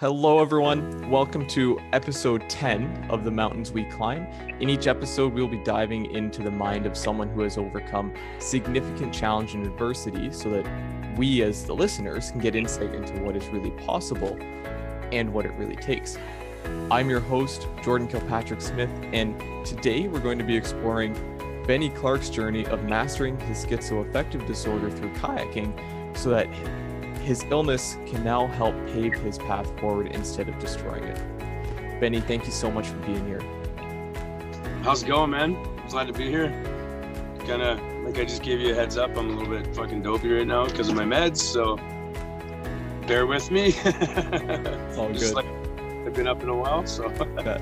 Hello, everyone. Welcome to episode 10 of The Mountains We Climb. In each episode, we'll be diving into the mind of someone who has overcome significant challenge and adversity so that we, as the listeners, can get insight into what is really possible and what it really takes. I'm your host, Jordan Kilpatrick Smith, and today we're going to be exploring Benny Clark's journey of mastering his schizoaffective disorder through kayaking so that his illness can now help pave his path forward instead of destroying it. Benny, thank you so much for being here. How's it going, man? Glad to be here. Kind of like I just gave you a heads up. I'm a little bit fucking dopey right now because of my meds, so bear with me. It's all just good. like I've been up in a while, so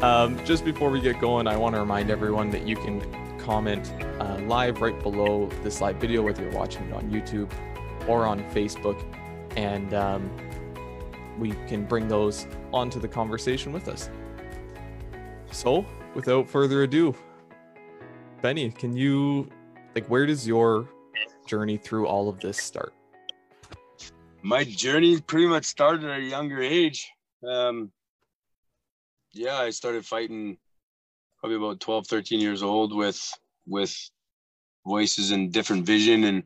Um, just before we get going, I want to remind everyone that you can comment uh, live right below this live video, whether you're watching it on YouTube or on Facebook, and um, we can bring those onto the conversation with us. So, without further ado, Benny, can you like where does your journey through all of this start? my journey pretty much started at a younger age. Um, yeah, I started fighting probably about 12, 13 years old with with voices and different vision and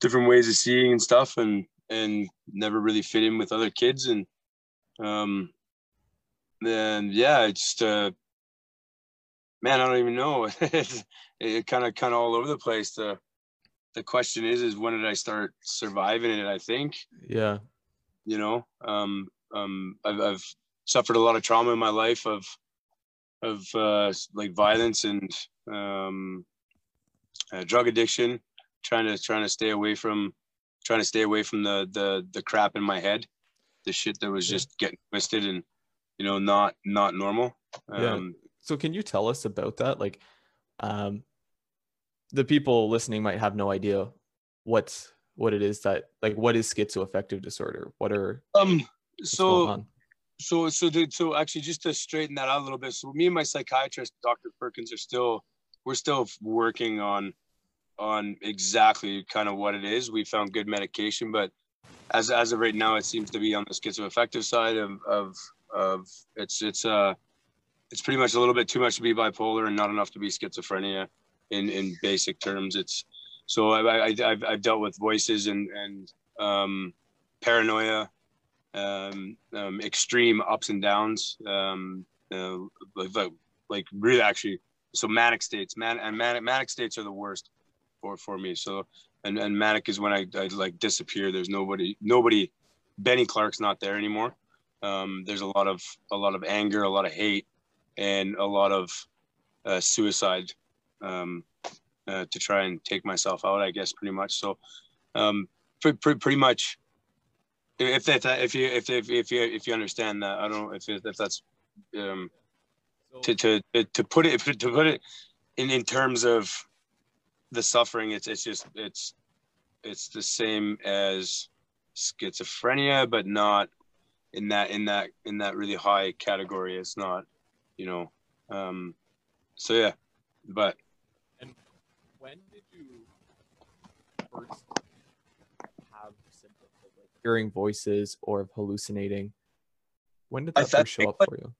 different ways of seeing and stuff and and never really fit in with other kids and um then yeah, it's just uh man, I don't even know. it kind of kind of all over the place. The the question is is when did I start surviving it, I think Yeah, you know um um I've, I've suffered a lot of trauma in my life of of uh like violence and um uh, drug addiction trying to trying to stay away from trying to stay away from the the the crap in my head the shit that was Yeah. just getting twisted and you know not not normal Yeah. um so can you tell us about that like um the people listening might have no idea what's what it is that like what is schizoaffective disorder what are um so so so the, so actually just to straighten that out a little bit so me and my psychiatrist dr perkins are still we're still working on on exactly kind of what it is we found good medication but as as of right now it seems to be on the schizoaffective side of of of it's it's uh it's pretty much a little bit too much to be bipolar and not enough to be schizophrenia in in basic terms it's so i, I i've, I've dealt with voices and and um paranoia um, um, extreme ups and downs, um, uh, like, like, really actually. So manic states, man, and manic manic states are the worst for for me. So and and manic is when I, I like disappear. There's nobody nobody. Benny Clark's not there anymore. Um, there's a lot of a lot of anger, a lot of hate, and a lot of uh, suicide um, uh, to try and take myself out. I guess pretty much. So um, pretty, pretty much if that if you if if if you if you understand that i don't know if if that's um to to to put it to put it in in terms of the suffering it's it's just it's it's the same as schizophrenia but not in that in that in that really high category. It's not you know um so yeah but. And when did you first have symptoms of like hearing voices or of hallucinating? When did I that th- first show up for you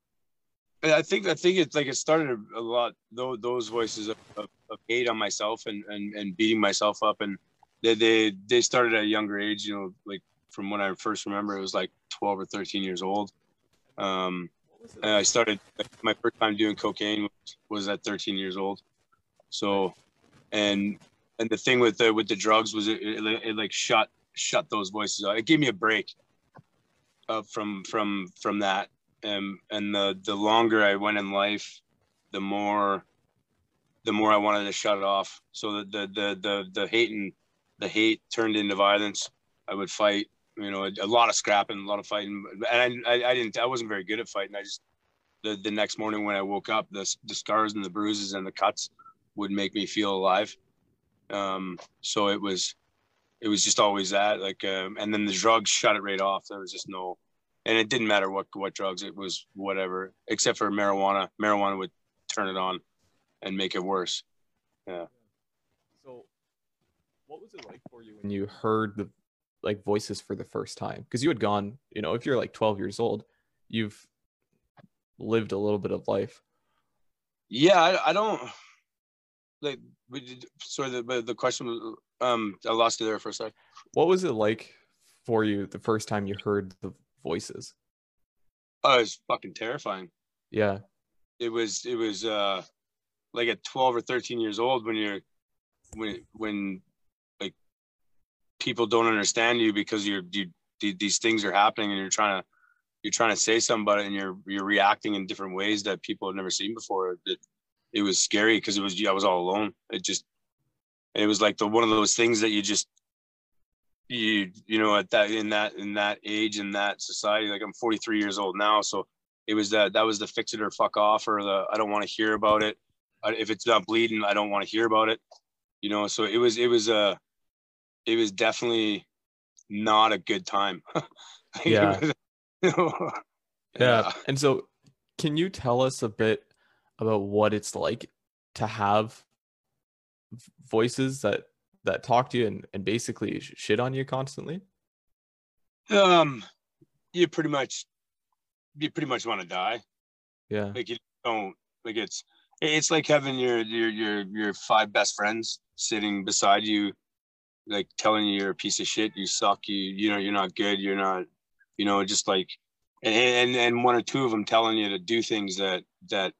I think I think it's like it started a lot those those voices of, of, of hate on myself and, and and beating myself up. And they, they they started at a younger age you know like from when I first remember it was like 12 or 13 years old. Um and I started my first time doing cocaine was, was at 13 years old. So and and the thing with the with the drugs was it, it, it like shut shut those voices out. It gave me a break uh, from from from that um, and the the longer I went in life, the more the more I wanted to shut it off. So the the the the, the hate and the hate turned into violence. I would fight, you know, a, a lot of scrapping, a lot of fighting, and I, I I didn't I wasn't very good at fighting. I just the the next morning when I woke up, the the scars and the bruises and the cuts would make me feel alive. Um, so it was it was just always that like um, and then the drugs shut it right off. There was just no and it didn't matter what what drugs it was whatever except for marijuana marijuana would turn it on and make it worse yeah so what was it like for you when you heard the like voices for the first time? Because you had gone, you know, if you're like 12 years old, you've lived a little bit of life. Yeah, I, I don't like. We did, sorry, the the question was. Um, I lost you there for a sec. What was it like for you the first time you heard the voices? Oh, it was fucking terrifying. Yeah. It was. It was. uh like at 12 or 13 years old when you're when when like people don't understand you because you're you these things are happening and you're trying to you're trying to say something and you're you're reacting in different ways that people have never seen before it, it was scary because it was i was all alone it just it was like the one of those things that you just you you know at that in that in that age in that society like i'm 43 years old now so it was that that was the fix it or fuck off or the i don't want to hear about it. If it's not bleeding i don't want to hear about it you know so it was it was a uh, it was definitely not a good time. Yeah. yeah yeah. and so can you tell us a bit about what it's like to have voices that that talk to you and, and basically shit on you constantly? Um you pretty much you pretty much want to die. Yeah. Like you don't like it's it's like having your your your your five best friends sitting beside you like telling you you're a piece of shit you suck you you know you're not good you're not you know just like and and, and one or two of them telling you to do things that that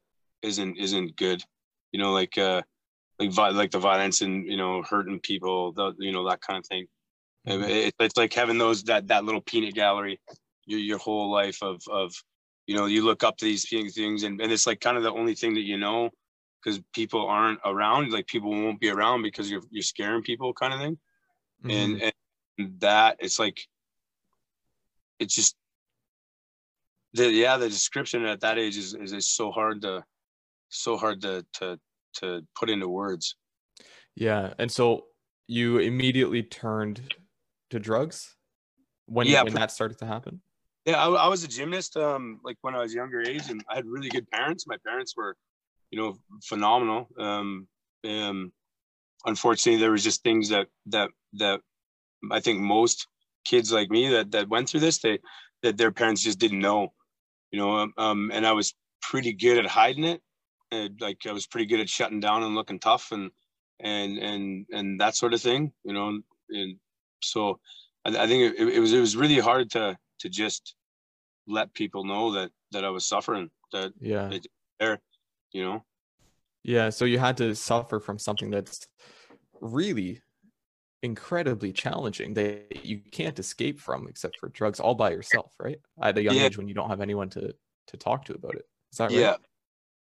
isn't isn't good. You know like uh like like the violence and you know hurting people the you know that kind of thing mm-hmm. it, it's like having those that that little peanut gallery your, your whole life of of you know you look up to these things and, and it's like kind of the only thing that you know because people aren't around like people won't be around because you're you're scaring people kind of thing mm-hmm. and, and that it's like it's just the yeah the description at that age is, is, is so hard to so hard to to to put into words yeah and so you immediately turned to drugs when, yeah, when that started to happen yeah, I, I, was a gymnast um, like when I was younger age, and I had really good parents. My parents were, you know, phenomenal. Um, um, unfortunately, there was just things that that that I think most kids like me that that went through this, they that their parents just didn't know, you know. Um, um and I was pretty good at hiding it, and like I was pretty good at shutting down and looking tough and and and and that sort of thing, you know. And so I, I think it, it was it was really hard to to just let people know that that I was suffering. That yeah, there, you know. Yeah, so you had to suffer from something that's really incredibly challenging that you can't escape from except for drugs all by yourself, right? At a young yeah. age when you don't have anyone to to talk to about it. Is that right? Yeah.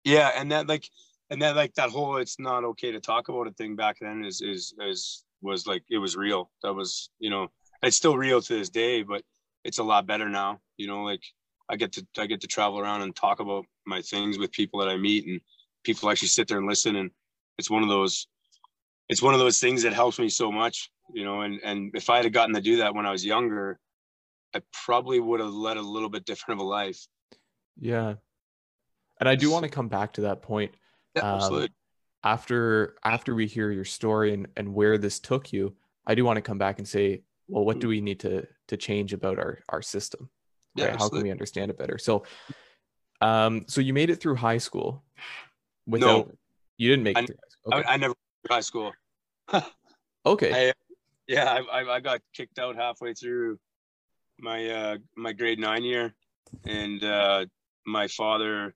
Yeah, and that like and that like that whole it's not okay to talk about a thing back then is is is was like it was real. That was, you know, it's still real to this day, but it's a lot better now. You know, like I get to I get to travel around and talk about my things with people that I meet, and people actually sit there and listen. And it's one of those it's one of those things that helps me so much. You know, and and if I had gotten to do that when I was younger, I probably would have led a little bit different of a life. Yeah, and I do want to come back to that point. Yeah, um, absolutely. After after we hear your story and and where this took you, I do want to come back and say well what do we need to to change about our our system right? Yeah, how can we understand it better so um so you made it through high school without no, you didn't make I, it through high school. Okay. I, I never high school okay I, yeah I, I got kicked out halfway through my uh my grade nine year and uh my father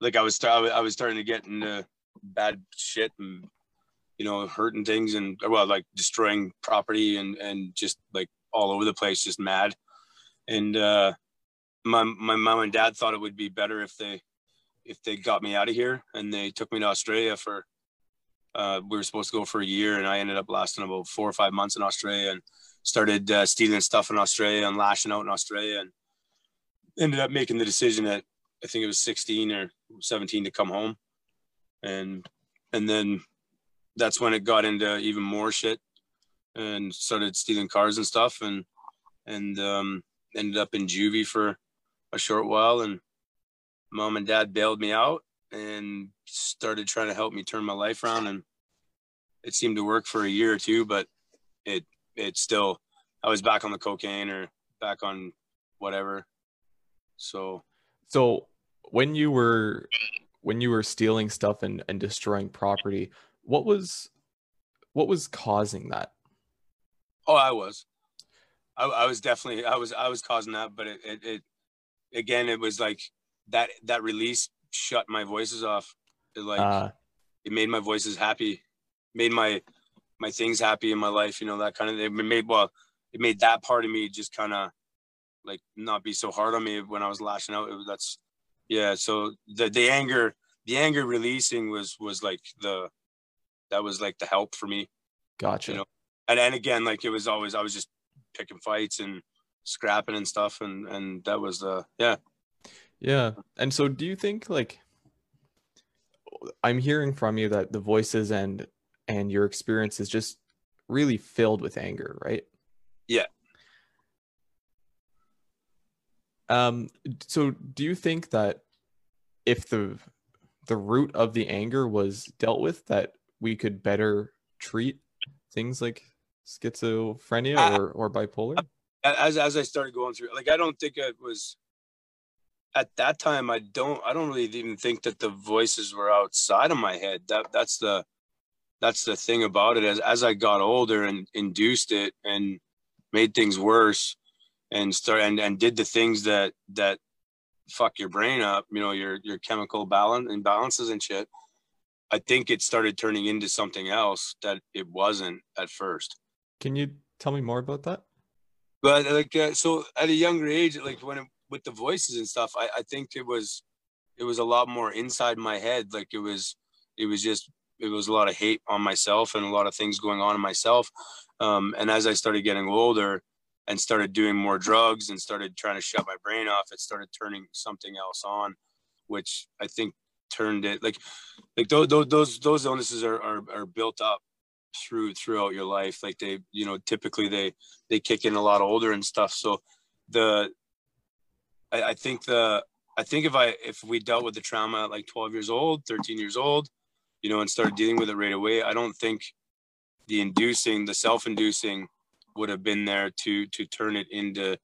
like i was i was starting to get into bad shit and you know, hurting things and well, like destroying property and and just like all over the place, just mad. And uh, my my mom and dad thought it would be better if they if they got me out of here and they took me to Australia for. Uh, we were supposed to go for a year, and I ended up lasting about four or five months in Australia, and started uh, stealing stuff in Australia and lashing out in Australia, and ended up making the decision at I think it was 16 or 17 to come home, and and then that's when it got into even more shit and started stealing cars and stuff and and um, ended up in juvie for a short while. And mom and dad bailed me out and started trying to help me turn my life around. And it seemed to work for a year or two but it it still I was back on the cocaine or back on whatever. So So when you were when you were stealing stuff and, and destroying property, what was what was causing that? oh I was. I, I was definitely I was I was causing that, but it, it it again it was like that that release shut my voices off. It like uh, it made my voices happy, made my my things happy in my life. You know that kind of it made well it made that part of me just kind of like not be so hard on me when I was lashing out. It, that's yeah. So the the anger the anger releasing was was like the that was like the help for me. gotcha. You know, And and again like it was always I was just picking fights and scrapping and stuff and and that was the yeah Yeah. And so do you think like I'm hearing from you that the voices and and your experience is just really filled with anger, right? Yeah. Um so do you think that if the the root of the anger was dealt with that we could better treat things like schizophrenia or or bipolar? as as I started going through, like I don't think it was at that time. I don't I don't really even think that the voices were outside of my head. That that's the that's the thing about it. As as I got older and induced it and made things worse, and start and and did the things that that fuck your brain up. You know your your chemical balance imbalances and shit. I think it started turning into something else that it wasn't at first Can you tell me more about that? but like uh, so at a younger age like when it, with the voices and stuff I, I think it was it was a lot more inside my head like it was it was just it was a lot of hate on myself and a lot of things going on in myself um, and as i started getting older and started doing more drugs and started trying to shut my brain off it started turning something else on which i think turned it like like those those those illnesses are are, are built up through throughout your life like they you know typically they they kick in a lot older and stuff so the I, I think the i think if i if we dealt with the trauma at like 12 years old 13 years old you know and started dealing with it right away i don't think the inducing the self-inducing would have been there to to turn it into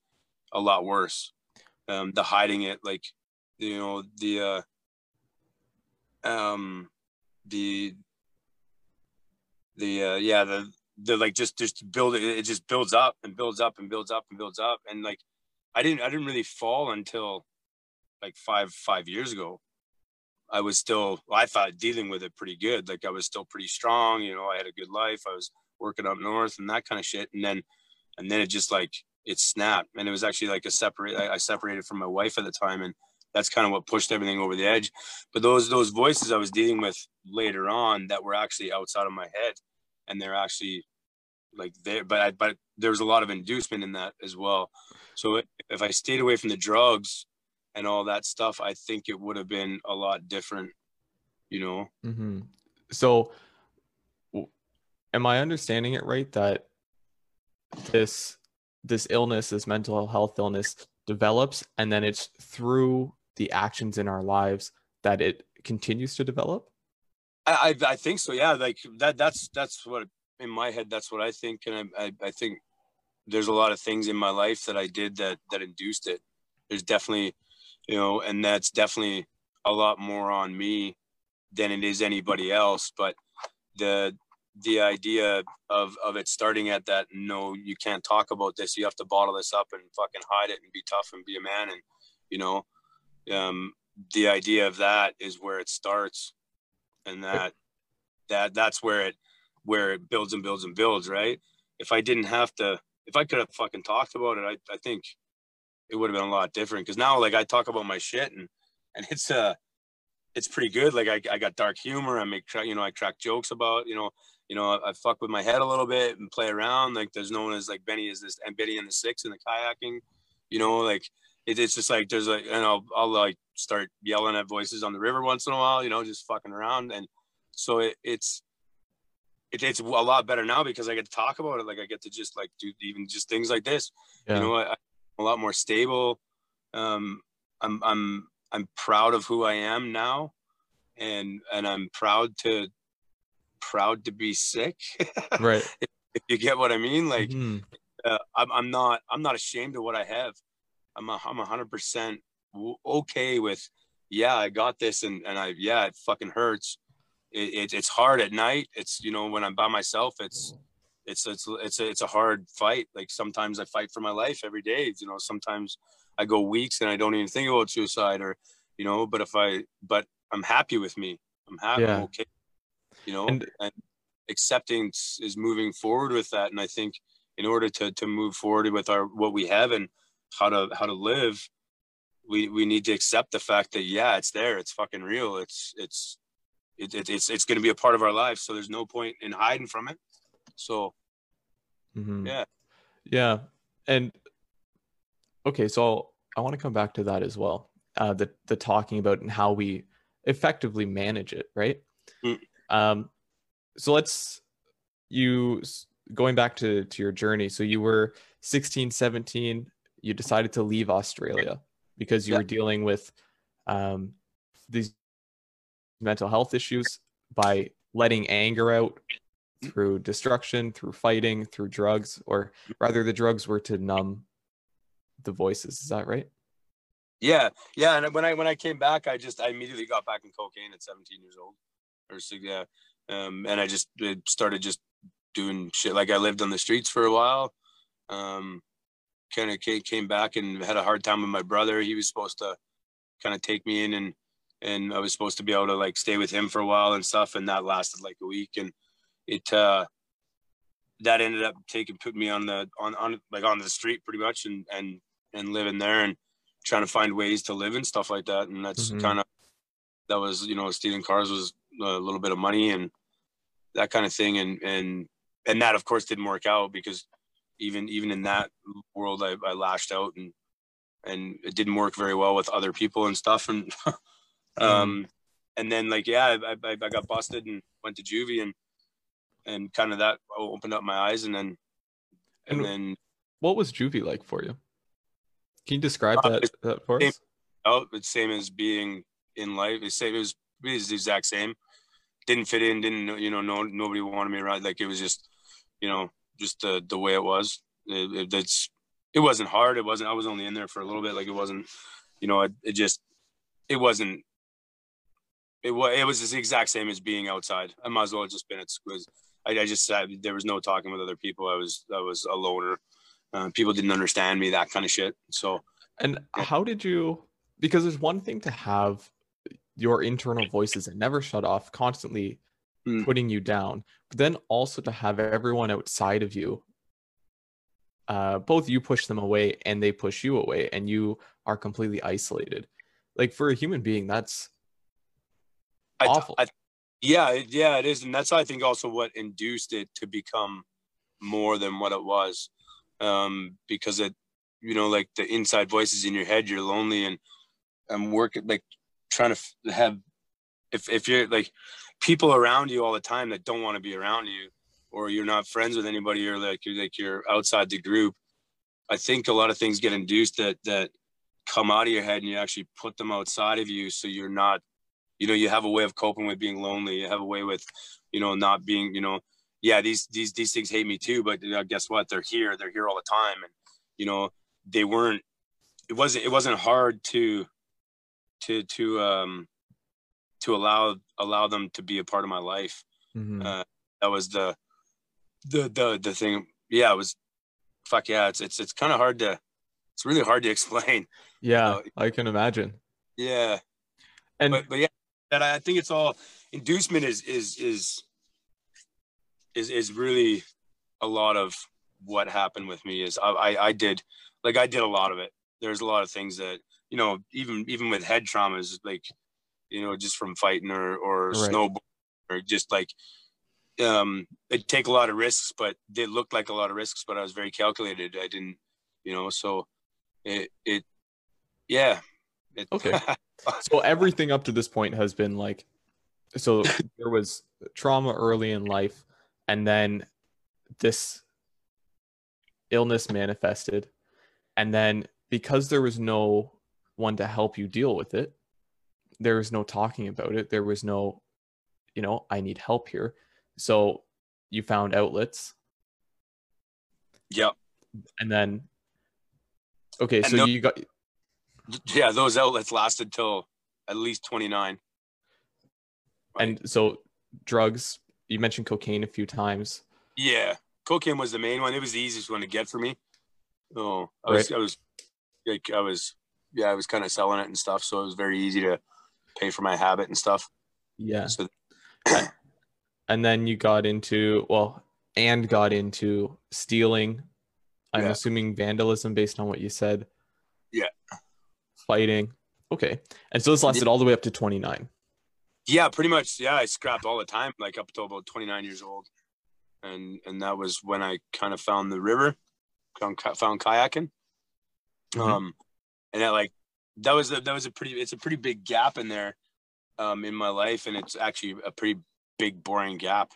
a lot worse. Um the hiding it like you know the uh um the the uh yeah the the like just just build it it just builds up and builds up and builds up and builds up. And like i didn't i didn't really fall until like five five years ago. I was still i thought dealing with it pretty good. Like i was still pretty strong you know i had a good life. I was working up north and that kind of shit. And then and then it just like it snapped. And it was actually like a separate I, I separated from my wife at the time and that's kind of what pushed everything over the edge. But those those voices i was dealing with later on that were actually outside of my head and they're actually like there but I, but there's a lot of inducement in that as well. So if i stayed away from the drugs and all that stuff i think it would have been a lot different you know? Hmm So, am I understanding it right that this this illness, this mental health illness, develops, and then it's through the actions in our lives that it continues to develop? I, I I think so. Yeah, like that. That's that's what in my head. That's what I think, and I, I I think there's a lot of things in my life that I did that that induced it. There's definitely, you know, and that's definitely a lot more on me than it is anybody else. But the the idea of of it starting at that no, you can't talk about this. You have to bottle this up and fucking hide it and be tough and be a man. And you know, um, the idea of that is where it starts. And that that that's where it where it builds and builds and builds right? If i didn't have to if i could have fucking talked about it i, I think it would have been a lot different. Because now like i talk about my shit and and it's uh it's pretty good. Like i, I got dark humor. I make you know i crack jokes about you know you know I, I fuck with my head a little bit and play around like there's no one as like benny is this and benny and the six and the kayaking you know like it, it's just like there's like and I'll, I'll like start yelling at voices on the river once in a while you know just fucking around and so it, it's it, it's a lot better now because i get to talk about it like i get to just like do even just things like this Yeah. you know I, i'm a lot more stable um i'm i'm i'm proud of who i am now and and i'm proud to proud to be sick Right. if you get what i mean like Mhm. uh, I'm, I'm not I'm not ashamed of what I have. I'm a, I'm hundred percent okay with yeah I got this and and I yeah it fucking hurts. It, it, it's hard at night. It's you know when I'm by myself. It's it's it's it's a, it's a hard fight. Like sometimes I fight for my life every day. You know sometimes I go weeks and I don't even think about suicide or you know. But if I but I'm happy with me. I'm happy. Yeah. I'm okay. You know and, and accepting is moving forward with that. And I think in order to to move forward with our what we have and how to how to live we we need to accept the fact that yeah it's there. It's fucking real. It's it's it, it it's it's going to be a part of our lives. So there's no point in hiding from it. So mm-hmm. yeah. Yeah. And okay so i want to come back to that as well uh the the talking about and how we effectively manage it right? Mm. Um so let's you going back to to your journey so you were 16 17 you decided to leave australia because you yeah. were dealing with um, these mental health issues by letting anger out through destruction through fighting through drugs or rather the drugs were to numb the voices. Is that right? Yeah. Yeah. And when i when i came back i just i immediately got back in cocaine at 17 years old or so yeah um, and i just started just doing shit. Like I lived on the streets for a while. Um, kind of came back and had a hard time with my brother. He was supposed to kind of take me in and and I was supposed to be able to like stay with him for a while and stuff. And that lasted like a week. And it uh that ended up taking put me on the on on like on the street pretty much and and and living there and trying to find ways to live and stuff like that. And that's mm-hmm. kind of that was you know stealing cars was a little bit of money and that kind of thing. And and and that of course didn't work out because even even in that world I, I lashed out and and it didn't work very well with other people and stuff. And um and then like yeah I, I, I got busted and went to juvie and and kind of that opened up my eyes and then and, and then what was juvie like for you? Can you describe uh, that, that for us? Oh it's same as being in life. It's same it was, it was the exact same didn't fit in didn't you know no nobody wanted me around like it was just you know, just the the way it was. It, it, it's it wasn't hard. It wasn't. I was only in there for a little bit. Like it wasn't. You know, it, it just it wasn't. It was it was the exact same as being outside. I might as well have just been at school. I, I just said there was no talking with other people. I was I was a loner. Uh, people didn't understand me. That kind of shit. So. And how did you? Because there's one thing to have your internal voices that never shut off, constantly mm. putting you down, but then also to have everyone outside of you, uh, both you push them away and they push you away, and you are completely isolated. Like for a human being, that's awful. I, I, yeah, yeah, it is, and that's I think also what induced it to become more than what it was, um, because it, you know, like the inside voices in your head, you're lonely and I'm working like trying to have if if you're like people around you all the time that don't want to be around you or you're not friends with anybody or like you're like you're outside the group i think a lot of things get induced that that come out of your head and you actually put them outside of you so you're not you know you have a way of coping with being lonely you have a way with you know not being you know yeah these these these things hate me too but you know, guess what? They're here they're here all the time and you know they weren't it wasn't it wasn't hard to to to um to allow allow them to be a part of my life. Mm-hmm. Uh, that was the the the the thing. Yeah, it was fuck yeah. It's it's it's kind of hard to it's really hard to explain. Yeah, I can imagine. Yeah, and but, but yeah, that I think it's all inducement is is is is is really a lot of what happened with me. Is I I, I did like I did a lot of it. There's a lot of things that you know even even with head traumas like you know, just from fighting or or right. snowboard or just like um it take a lot of risks, but they looked like a lot of risks, but I was very calculated. I didn't, you know, so it it yeah. It, okay. so everything up to this point has been like so there was trauma early in life and then this illness manifested and then because there was no one to help you deal with it there was no talking about it. There was no, you know, I need help here. So you found outlets. Yep. And then, okay, And so no- you got Yeah, those outlets lasted till at least 29. and so drugs. You mentioned cocaine a few times. Yeah, cocaine was the main one. It was the easiest one to get for me. Oh, I was, I was, like, I was, yeah, I was kind of selling it and stuff. So it was very easy to pay for my habit and stuff. Yeah. So And then you got into well, and got into stealing. I'm Yeah. assuming vandalism based on what you said. Yeah. Fighting. Okay. And so this lasted all the way up to 29. yeah, pretty much. Yeah, I scrapped all the time, like up until about 29 years old, and and that was when I kind of found the river, found, found kayaking. Mhm. Um, and that like that was a, that was a pretty it's a pretty big gap in there, um, in my life, and it's actually a pretty big boring gap.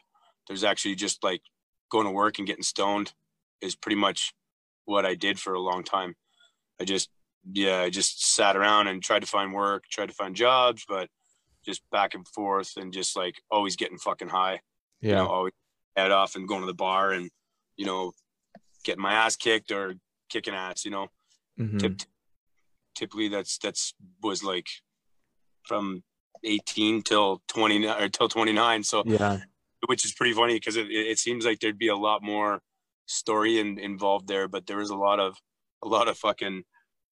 There's actually just like going to work and getting stoned is pretty much what I did for a long time. I just yeah, I just sat around and tried to find work, tried to find jobs, but just back and forth and just like always getting fucking high. Yeah. You know, always head off and going to the bar and, you know, getting my ass kicked or kicking ass, you know. Mhm. Tip, typically that's that's was like from 18 till 20 or till 29. So Yeah. which is pretty funny because it, it seems like there'd be a lot more story in, involved there, but there was a lot of a lot of fucking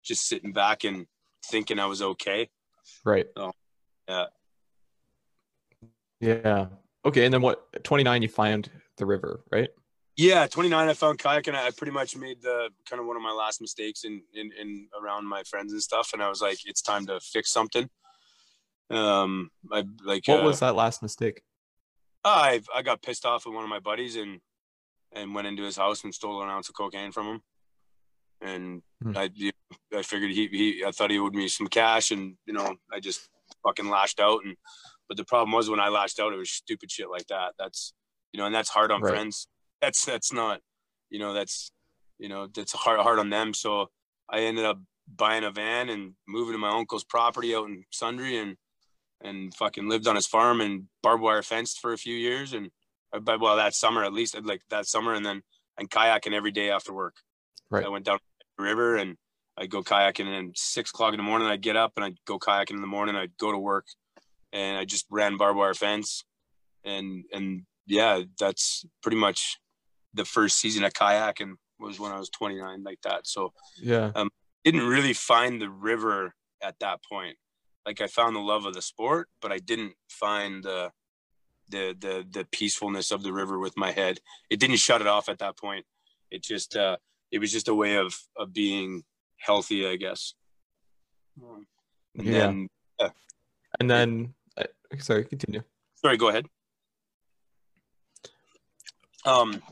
just sitting back and thinking I was okay. Right. Oh, yeah. Yeah. Okay. And then what? 29, you find the river, right? Yeah, 29. I found kayak, and I pretty much made the kind of one of my last mistakes in, in in around my friends and stuff, and I was like, it's time to fix something. Um, I like What uh, was that last mistake? I I got pissed off with one of my buddies and and went into his house and stole an ounce of cocaine from him. And Hmm. I I figured he, he I thought he owed me some cash and you know I just fucking lashed out and but the problem was when I lashed out it was stupid shit like that. That's you know and that's hard on Right. friends. That's that's not you know that's you know that's hard hard on them. So I ended up buying a van and moving to my uncle's property out in Sundre and and fucking lived on his farm and barbed wire fenced for a few years and uh, but well that summer at least like that summer and then and kayaking every day after work. Right. I went down the river and I'd go kayaking and then six o'clock in the morning I'd get up and I'd go kayaking in the morning, I'd go to work and I just ran barbed wire fence and and yeah, that's pretty much the first season of kayaking was when I was 29 like that. So Yeah. didn't really find the river at that point. Like I found the love of the sport, but I didn't find the the the the peacefulness of the river with my head. It didn't shut it off at that point. It just uh it was just a way of of being healthy, I guess. Um, And Yeah. then And then, uh, sorry, continue. sorry, go ahead. Um,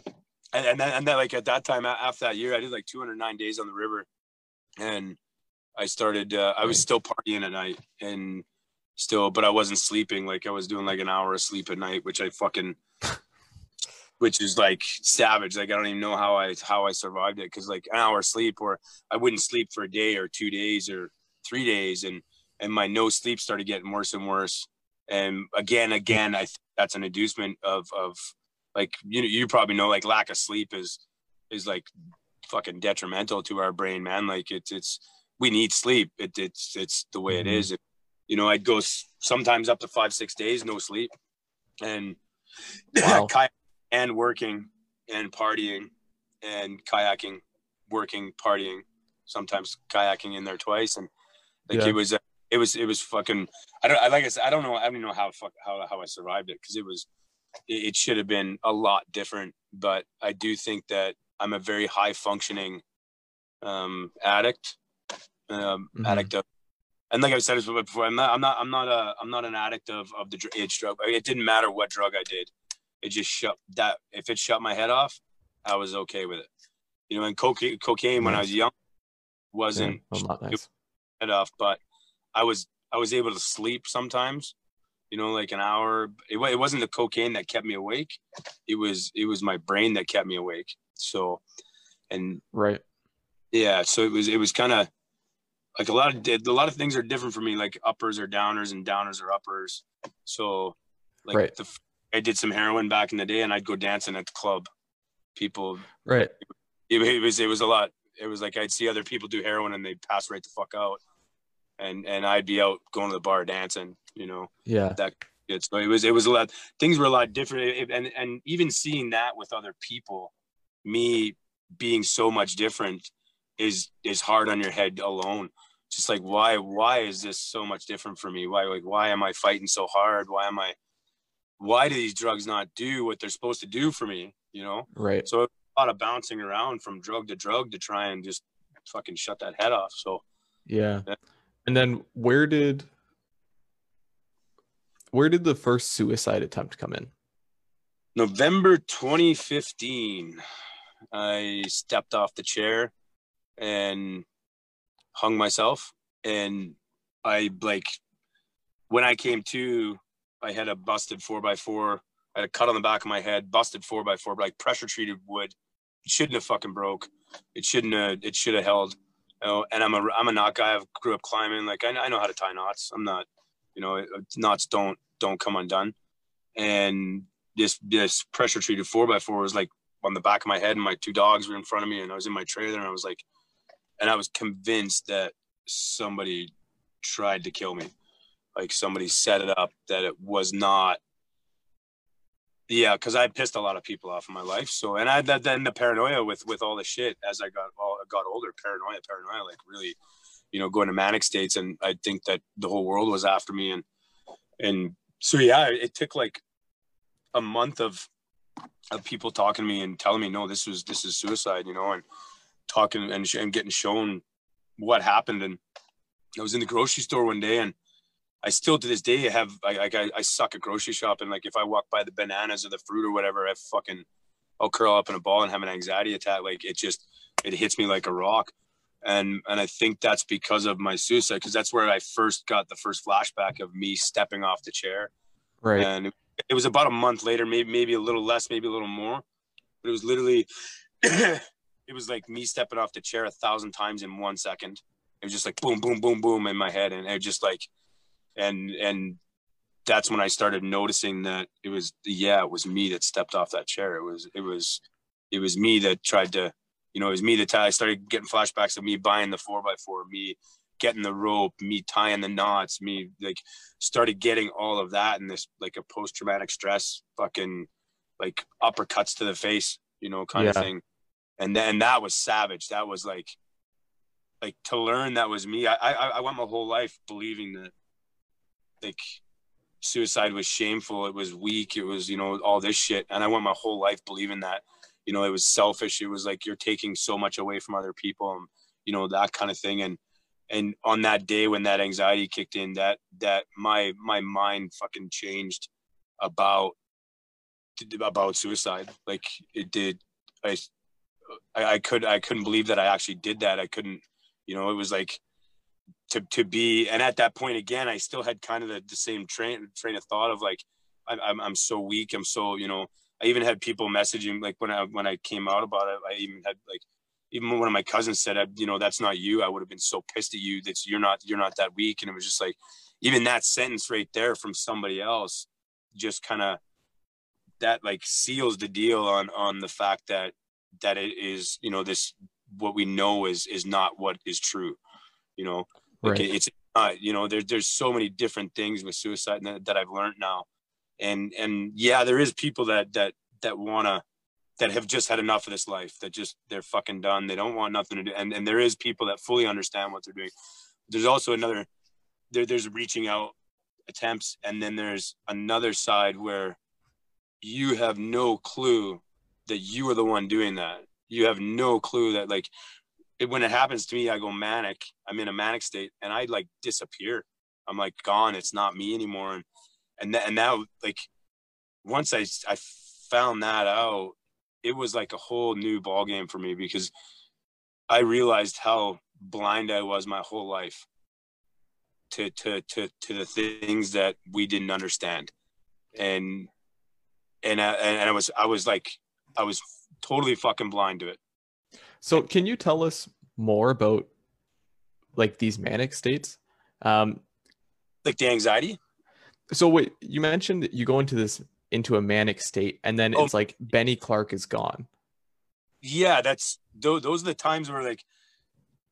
and, and then and then like at that time after that year, I did like 209 days on the river, and I started. Uh, I was still partying at night and still, but I wasn't sleeping. Like I was doing like an hour of sleep at night, which I fucking, which is like savage. Like I don't even know how I how I survived it because like an hour of sleep, or I wouldn't sleep for a day or two days or three days, and and my no sleep started getting worse and worse. And again, again, I think that's an inducement of of like you you probably know like lack of sleep is is like fucking detrimental to our brain, man. Like it's it's we need sleep. It, it's it's the way it is. It, you know, I'd go s- sometimes up to five six days no sleep, and Wow. and working and partying and kayaking, working partying, sometimes kayaking in there twice, and like Yeah. it was. Uh, it was it was fucking I don't I like I said I don't know I don't even know how fuck how how I survived it because it was it, should have been a lot different but I do think that I'm a very high functioning um addict um Mhm. addict of and like I've said this before I'm not I'm not I'm not a I'm not an addict of of the age drug I mean, it didn't matter what drug I did it just shut that if it shut my head off I was okay with it you know and cocaine cocaine when I was young wasn't Well, not nice. head off, but I was I was able to sleep sometimes. You know, like an hour. It, it wasn't the cocaine that kept me awake. It was it was my brain that kept me awake. So, and Right. yeah, so it was it was kind of like a lot of a lot of things are different for me. Like uppers are downers and downers are uppers. So, like Right. the I did some heroin back in the day, and I'd go dancing at the club. People Right. it, it was it was a lot. It was like I'd see other people do heroin and they'd pass right the fuck out, and and I'd be out going to the bar dancing. You know. Yeah. That it. So it was it was a lot. Things were a lot different, and and even seeing that with other people, me being so much different is is hard on your head alone just like why why is this so much different for me why like why am i fighting so hard why am i why do these drugs not do what they're supposed to do for me you know right so a lot of bouncing around from drug to drug to try and just fucking shut that head off so yeah, yeah. and then where did where did the first suicide attempt come in november 2015 i stepped off the chair and hung myself and I like when I came to I had a busted four by four. I had a cut on the back of my head, busted four by four, like pressure treated wood. It shouldn't have fucking broke. It shouldn't have. It should have held. You know, and I'm a I'm a knot guy. I grew up climbing. Like I, I know how to tie knots. I'm not, you know, knots don't don't come undone. And this this pressure treated four by four was like on the back of my head, and my two dogs were in front of me, and I was in my trailer, and I was like, and I was convinced that somebody tried to kill me. Like somebody set it up that it was not. Yeah, because I pissed a lot of people off in my life. So, and I that then the paranoia with with all the shit as I got all got older, paranoia, paranoia, like really, you know, going to manic states, and I think that the whole world was after me, and and so yeah, it took like a month of of people talking to me and telling me, no, this was this is suicide, you know, and talking and, and getting shown what happened. And I was in the grocery store one day and I still to this day have I, I I suck at grocery shopping. And like if I walk by the bananas or the fruit or whatever, I fucking I'll curl up in a ball and have an anxiety attack. Like it just it hits me like a rock. And and I think that's because of my suicide because that's where I first got the first flashback of me stepping off the chair. Right. And it, it was about a month later, maybe maybe a little less, maybe a little more. But it was literally it was like me stepping off the chair a thousand times in one second. It was just like boom, boom, boom, boom in my head, and it just like, and and that's when I started noticing that it was yeah, it was me that stepped off that chair. It was it was it was me that tried to, you know, it was me that I started getting flashbacks of me buying the four by four, me getting the rope, me tying the knots, me like started getting all of that and this like a post traumatic stress fucking like uppercuts to the face, you know, kind yeah. of thing and then that was savage. That was like, like to learn that was me. I, I I went my whole life believing that, like, suicide was shameful. It was weak. It was you know all this shit, and I went my whole life believing that, you know, it was selfish. It was like you're taking so much away from other people, and you know that kind of thing. And and on that day when that anxiety kicked in, that that my my mind fucking changed about about suicide. Like it did. I I, could I couldn't believe that I actually did that. I couldn't, you know, it was like to to be and at that point again I still had kind of the, the same train train of thought of like I'm I'm so weak. I'm so you know I even had people messaging like when I when I came out about it. I even had like even one of my cousins said, you know, that's not you. I would have been so pissed at you that you're not you're not that weak. And it was just like even that sentence right there from somebody else just kind of that like seals the deal on on the fact that that it is you know this what we know is is not what is true you know like right. it's not you know there's there's so many different things with suicide that, that i've learned now and and yeah there is people that that that want to that have just had enough of this life that just they're fucking done they don't want nothing to do and, and there is people that fully understand what they're doing there's also another there, there's reaching out attempts and then there's another side where you have no clue that you are the one doing that. You have no clue that like it, when it happens to me, I go manic. I'm in a manic state and I like disappear. I'm like gone. It's not me anymore. And and and now like once I I found that out, it was like a whole new ball game for me because I realized how blind I was my whole life to to to to the things that we didn't understand, and and I, and I was I was like I was totally fucking blind to it. So can you tell us more about like these manic states? Um, like the anxiety. So wait, you mentioned you go into this into a manic state and then oh. it's like Benny Clark is gone. yeah, that's those those are the times where like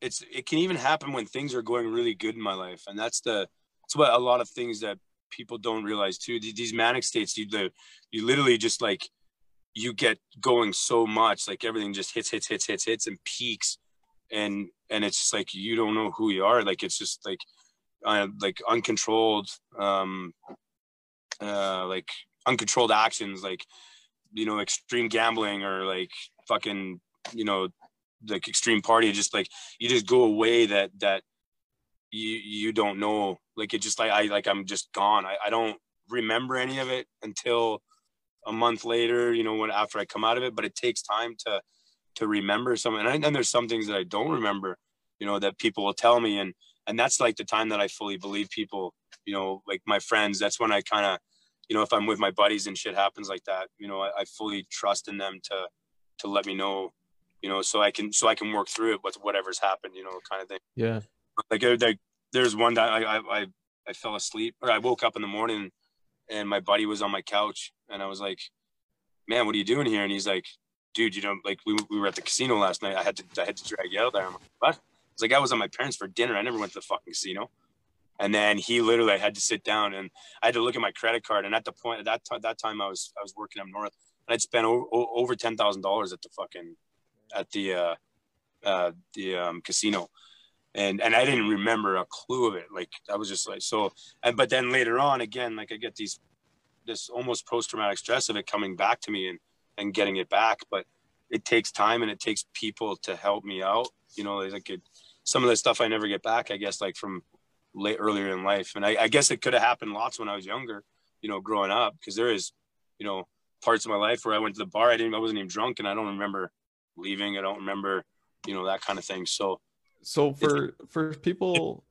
it's it can even happen when things are going really good in my life, and that's the that's what a lot of things that people don't realize too. These manic states, you the you literally just like you get going so much, like everything just hits, hits, hits, hits, hits, and peaks, and and it's just like you don't know who you are. Like it's just like uh, like uncontrolled, um, uh, like uncontrolled actions, like you know, extreme gambling or like fucking, you know, like extreme party. Just like you just go away that that you you don't know. Like it just like I like I'm just gone. I, I don't remember any of it until a month later, you know, when after I come out of it, but it takes time to to remember something. And, and there's some things that I don't remember, you know, that people will tell me. And and that's like the time that I fully believe people, you know, like my friends. That's when I kind of, you know, if I'm with my buddies and shit happens like that, you know, I, I fully trust in them to to let me know, you know, so I can so I can work through it with whatever's happened, you know, kind of thing. Yeah. Like, like there's one that I, I I fell asleep or I woke up in the morning and my buddy was on my couch and I was like, man, what are you doing here? And he's like, dude, you know, like we, we were at the casino last night. I had to, I had to drag you out there. I'm like, what? Like, I was on my parents for dinner. I never went to the fucking casino. And then he literally I had to sit down and I had to look at my credit card. And at the point at that time, that time I was, I was working up North and I'd spent o- o- over $10,000 at the fucking, at the, uh, uh, the, um, casino and and I didn't remember a clue of it. Like I was just like so. And but then later on, again, like I get these this almost post traumatic stress of it coming back to me and and getting it back. But it takes time and it takes people to help me out. You know, like it, some of the stuff I never get back. I guess like from late earlier in life, and I, I guess it could have happened lots when I was younger. You know, growing up, because there is, you know, parts of my life where I went to the bar. I didn't. I wasn't even drunk, and I don't remember leaving. I don't remember, you know, that kind of thing. So so for for people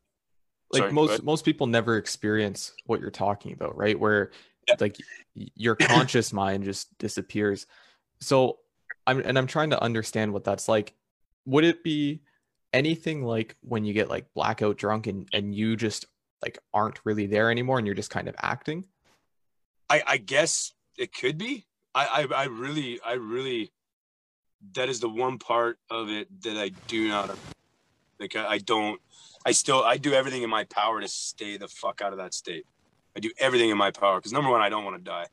like Sorry, most most people never experience what you're talking about, right? Where yeah. like your conscious mind just disappears. So I'm and I'm trying to understand what that's like. Would it be anything like when you get like blackout drunk and and you just like aren't really there anymore and you're just kind of acting? I I guess it could be. I I, I really I really that is the one part of it that I do not like I, I don't, I still, I do everything in my power to stay the fuck out of that state. I do everything in my power because number one, I don't want to die,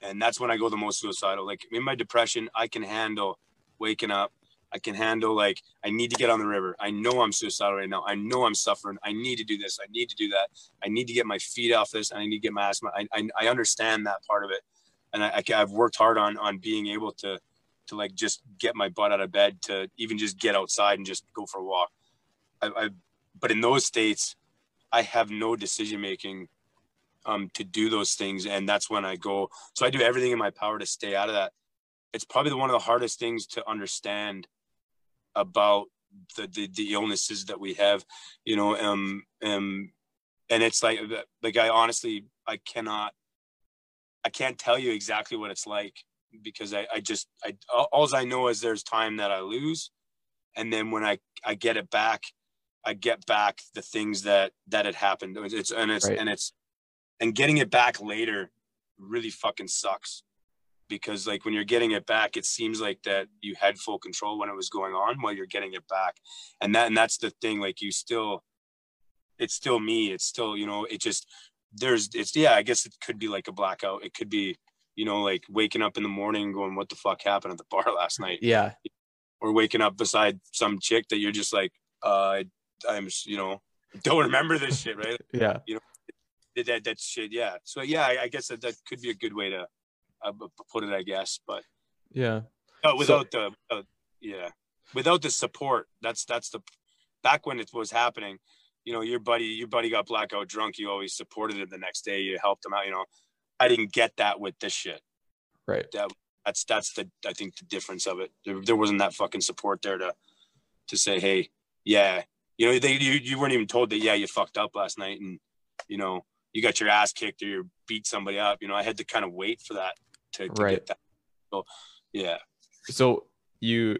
and that's when I go the most suicidal. Like in my depression, I can handle waking up. I can handle like I need to get on the river. I know I'm suicidal right now. I know I'm suffering. I need to do this. I need to do that. I need to get my feet off this. And I need to get my asthma. I, I, I understand that part of it, and I, I, I've worked hard on on being able to to like just get my butt out of bed to even just get outside and just go for a walk. I, I but in those states, I have no decision making um, to do those things, and that's when I go. So I do everything in my power to stay out of that. It's probably one of the hardest things to understand about the the, the illnesses that we have, you know. Um, um, and it's like like I honestly I cannot I can't tell you exactly what it's like because I, I just I all I know is there's time that I lose and then when I I get it back I get back the things that that had happened. It's and it's right. and it's and getting it back later really fucking sucks because like when you're getting it back, it seems like that you had full control when it was going on while you're getting it back, and that and that's the thing. Like you still, it's still me. It's still you know. It just there's it's yeah. I guess it could be like a blackout. It could be you know like waking up in the morning going what the fuck happened at the bar last night. Yeah. Or waking up beside some chick that you're just like uh I'm you know don't remember this shit, right? yeah. You know that that shit. Yeah. So yeah, I, I guess that that could be a good way to uh, put it, I guess. But yeah, without so, the uh, yeah, without the support, that's that's the back when it was happening. You know, your buddy, your buddy got blackout drunk. You always supported him the next day. You helped him out. You know, I didn't get that with this shit. Right. That, that's that's the I think the difference of it. There, there wasn't that fucking support there to to say, hey, yeah, you know, they you, you weren't even told that yeah, you fucked up last night and you know, you got your ass kicked or you beat somebody up. You know, I had to kind of wait for that to, to right. get that. So yeah. So you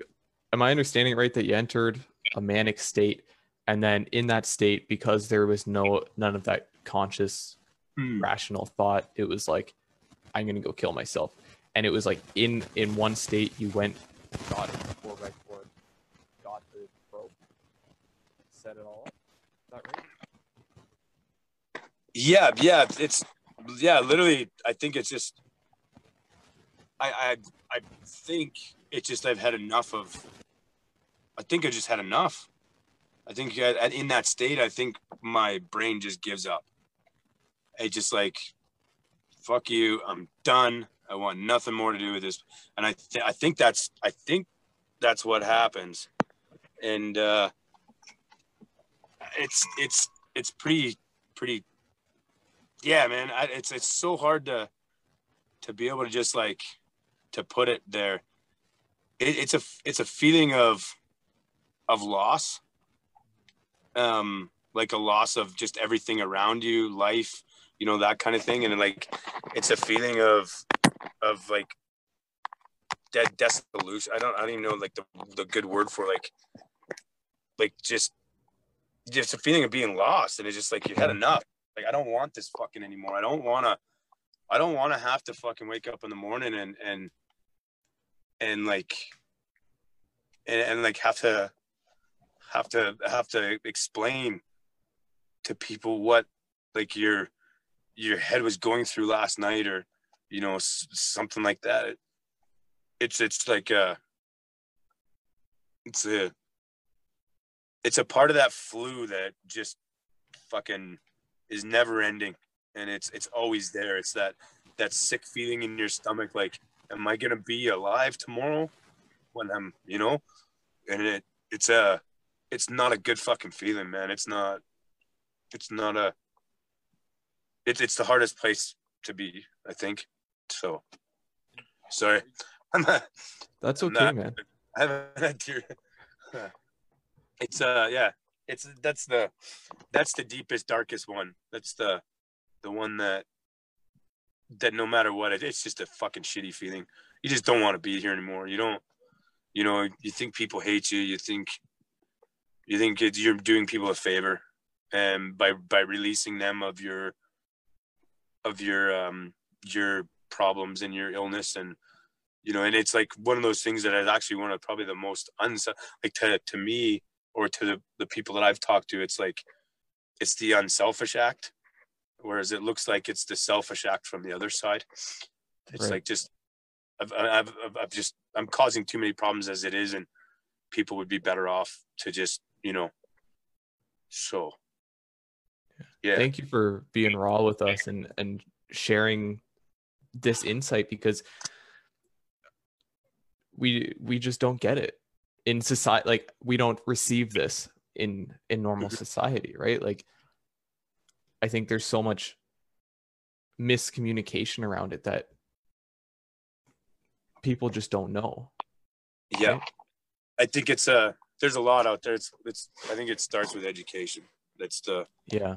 am I understanding right that you entered a manic state and then in that state because there was no none of that conscious hmm. rational thought, it was like I'm going to go kill myself. And it was like in in one state you went shot it four by four, got the rope, set it all up. Is that right? Yeah, yeah, it's yeah, literally. I think it's just. I I I think it's just I've had enough of. I think I just had enough. I think in that state, I think my brain just gives up. It just like, fuck you, I'm done. I want nothing more to do with this. And I, th- I think that's, I think that's what happens. And uh, it's, it's, it's pretty, pretty. Yeah, man. I, it's, it's so hard to, to be able to just like, to put it there. It, it's a, it's a feeling of, of loss. Um like a loss of just everything around you life you know that kind of thing. And like it's a feeling of of like dead dissolution. I don't i don't even know like the, the good word for like like just just a feeling of being lost. And it's just like you had enough. Like i don't want this fucking anymore. I don't want to i don't want to have to fucking wake up in the morning and and and like and, and like have to have to have to explain to people what like your your head was going through last night or you know something like that. It, it's it's like a it's a it's a part of that flu that just fucking is never ending. And it's it's always there. It's that that sick feeling in your stomach like am i gonna be alive tomorrow when i'm you know and it it's a it's not a good fucking feeling, man. It's not. It's not a. It's it's the hardest place to be, I think. So, sorry. I'm not, That's okay, not, man. I haven't had tear. It's uh yeah. It's that's the that's the deepest darkest one. That's the the one that that no matter what it, it's just a fucking shitty feeling. You just don't want to be here anymore. You don't you know, you think people hate you, you think you think you're doing people a favor and by by releasing them of your of your um your problems and your illness and you know and it's like one of those things that is actually one of probably the most uns like to to me or to the, the people that I've talked to it's like it's the unselfish act whereas it looks like it's the selfish act from the other side it's right. like just I've, I've I've just I'm causing too many problems as it is and people would be better off to just you know. So yeah. Thank you for being raw with us and and sharing this insight because we we just don't get it in society like we don't receive this in in normal mm-hmm. society right like i think there's so much miscommunication around it that people just don't know yeah right? i think it's a there's a lot out there. It's it's I think it starts with education. That's the yeah.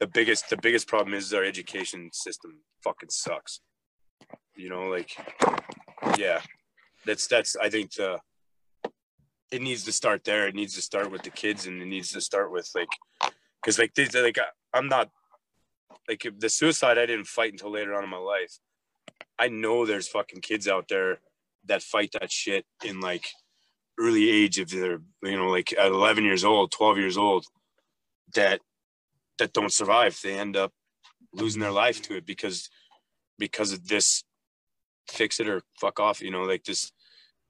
The biggest the biggest problem is our education system fucking sucks. You know, like yeah. That's that's I think the it needs to start there. It needs to start with the kids and it needs to start with like because like these like I'm not like the suicide I didn't fight until later on in my life. I know there's fucking kids out there that fight that shit in like early age of their you know like at 11 years old 12 years old that that don't survive. They end up losing their life to it because because of this fix it or fuck off you know like this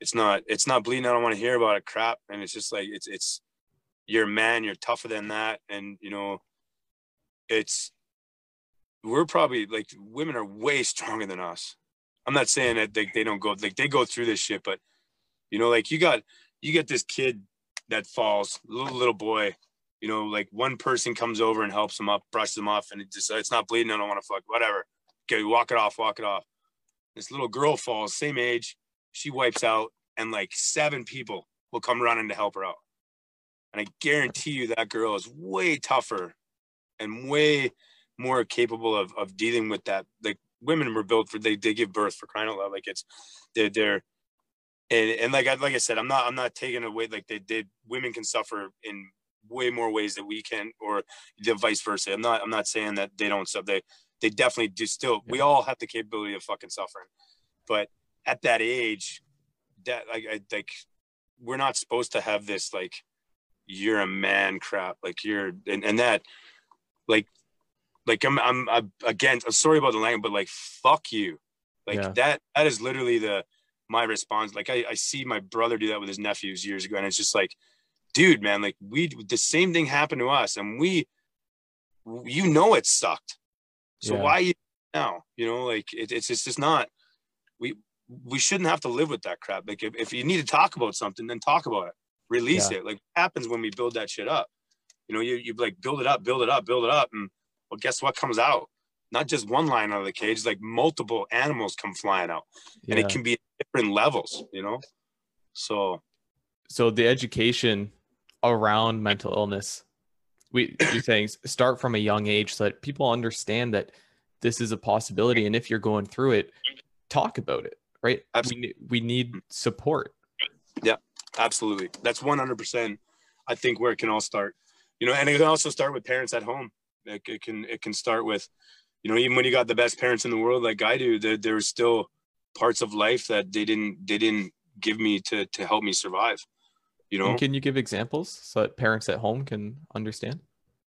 it's not it's not bleeding. I don't want to hear about it crap. And it's just like it's it's you're a man you're tougher than that. And you know it's we're probably like women are way stronger than us i'm not saying that they, they don't go like they go through this shit but you know, like you got you get this kid that falls, little little boy. You know, like one person comes over and helps him up, brushes him off, and it just it's not bleeding. I don't want to fuck. Whatever. Okay, walk it off. Walk it off. This little girl falls, same age. She wipes out, and like seven people will come running to help her out. And I guarantee you that girl is way tougher and way more capable of, of dealing with that. Like women were built for they, they give birth for crying out loud. Like it's they're they're and and like I like I said, I'm not I'm not taking away like they did. Women can suffer in way more ways that we can, or the vice versa. I'm not I'm not saying that they don't suffer. They they definitely do. Still, we all have the capability of fucking suffering, but at that age, that like I like we're not supposed to have this like you're a man crap like you're and, and that like I'm, I'm I'm again I'm sorry about the language but like fuck you. Like Yeah. that that is literally the my response. Like I, I see my brother do that with his nephews years ago and it's just like dude man like we the same thing happened to us and we you know it sucked. So Yeah. why you now? You know like it, it's it's just not we we shouldn't have to live with that crap. Like if, if you need to talk about something then talk about it. Release Yeah. it. Like happens when we build that shit up? You know you, you like build it up build it up build it up and well guess what comes out? Not just one line out of the cage like multiple animals come flying out. And it can be different levels you know? So so the education around mental illness we you're saying start from a young age so that people understand that this is a possibility. And if you're going through it talk about it right? We, we need mm. support. Yeah, absolutely. That's 100% i think where it can all start. You know and it can also start with parents at home it, it can it can start with you know even when you got the best parents in the world like i do there, there's still parts of life that they didn't they didn't give me to to help me survive you know? And can you give examples so that parents at home can understand?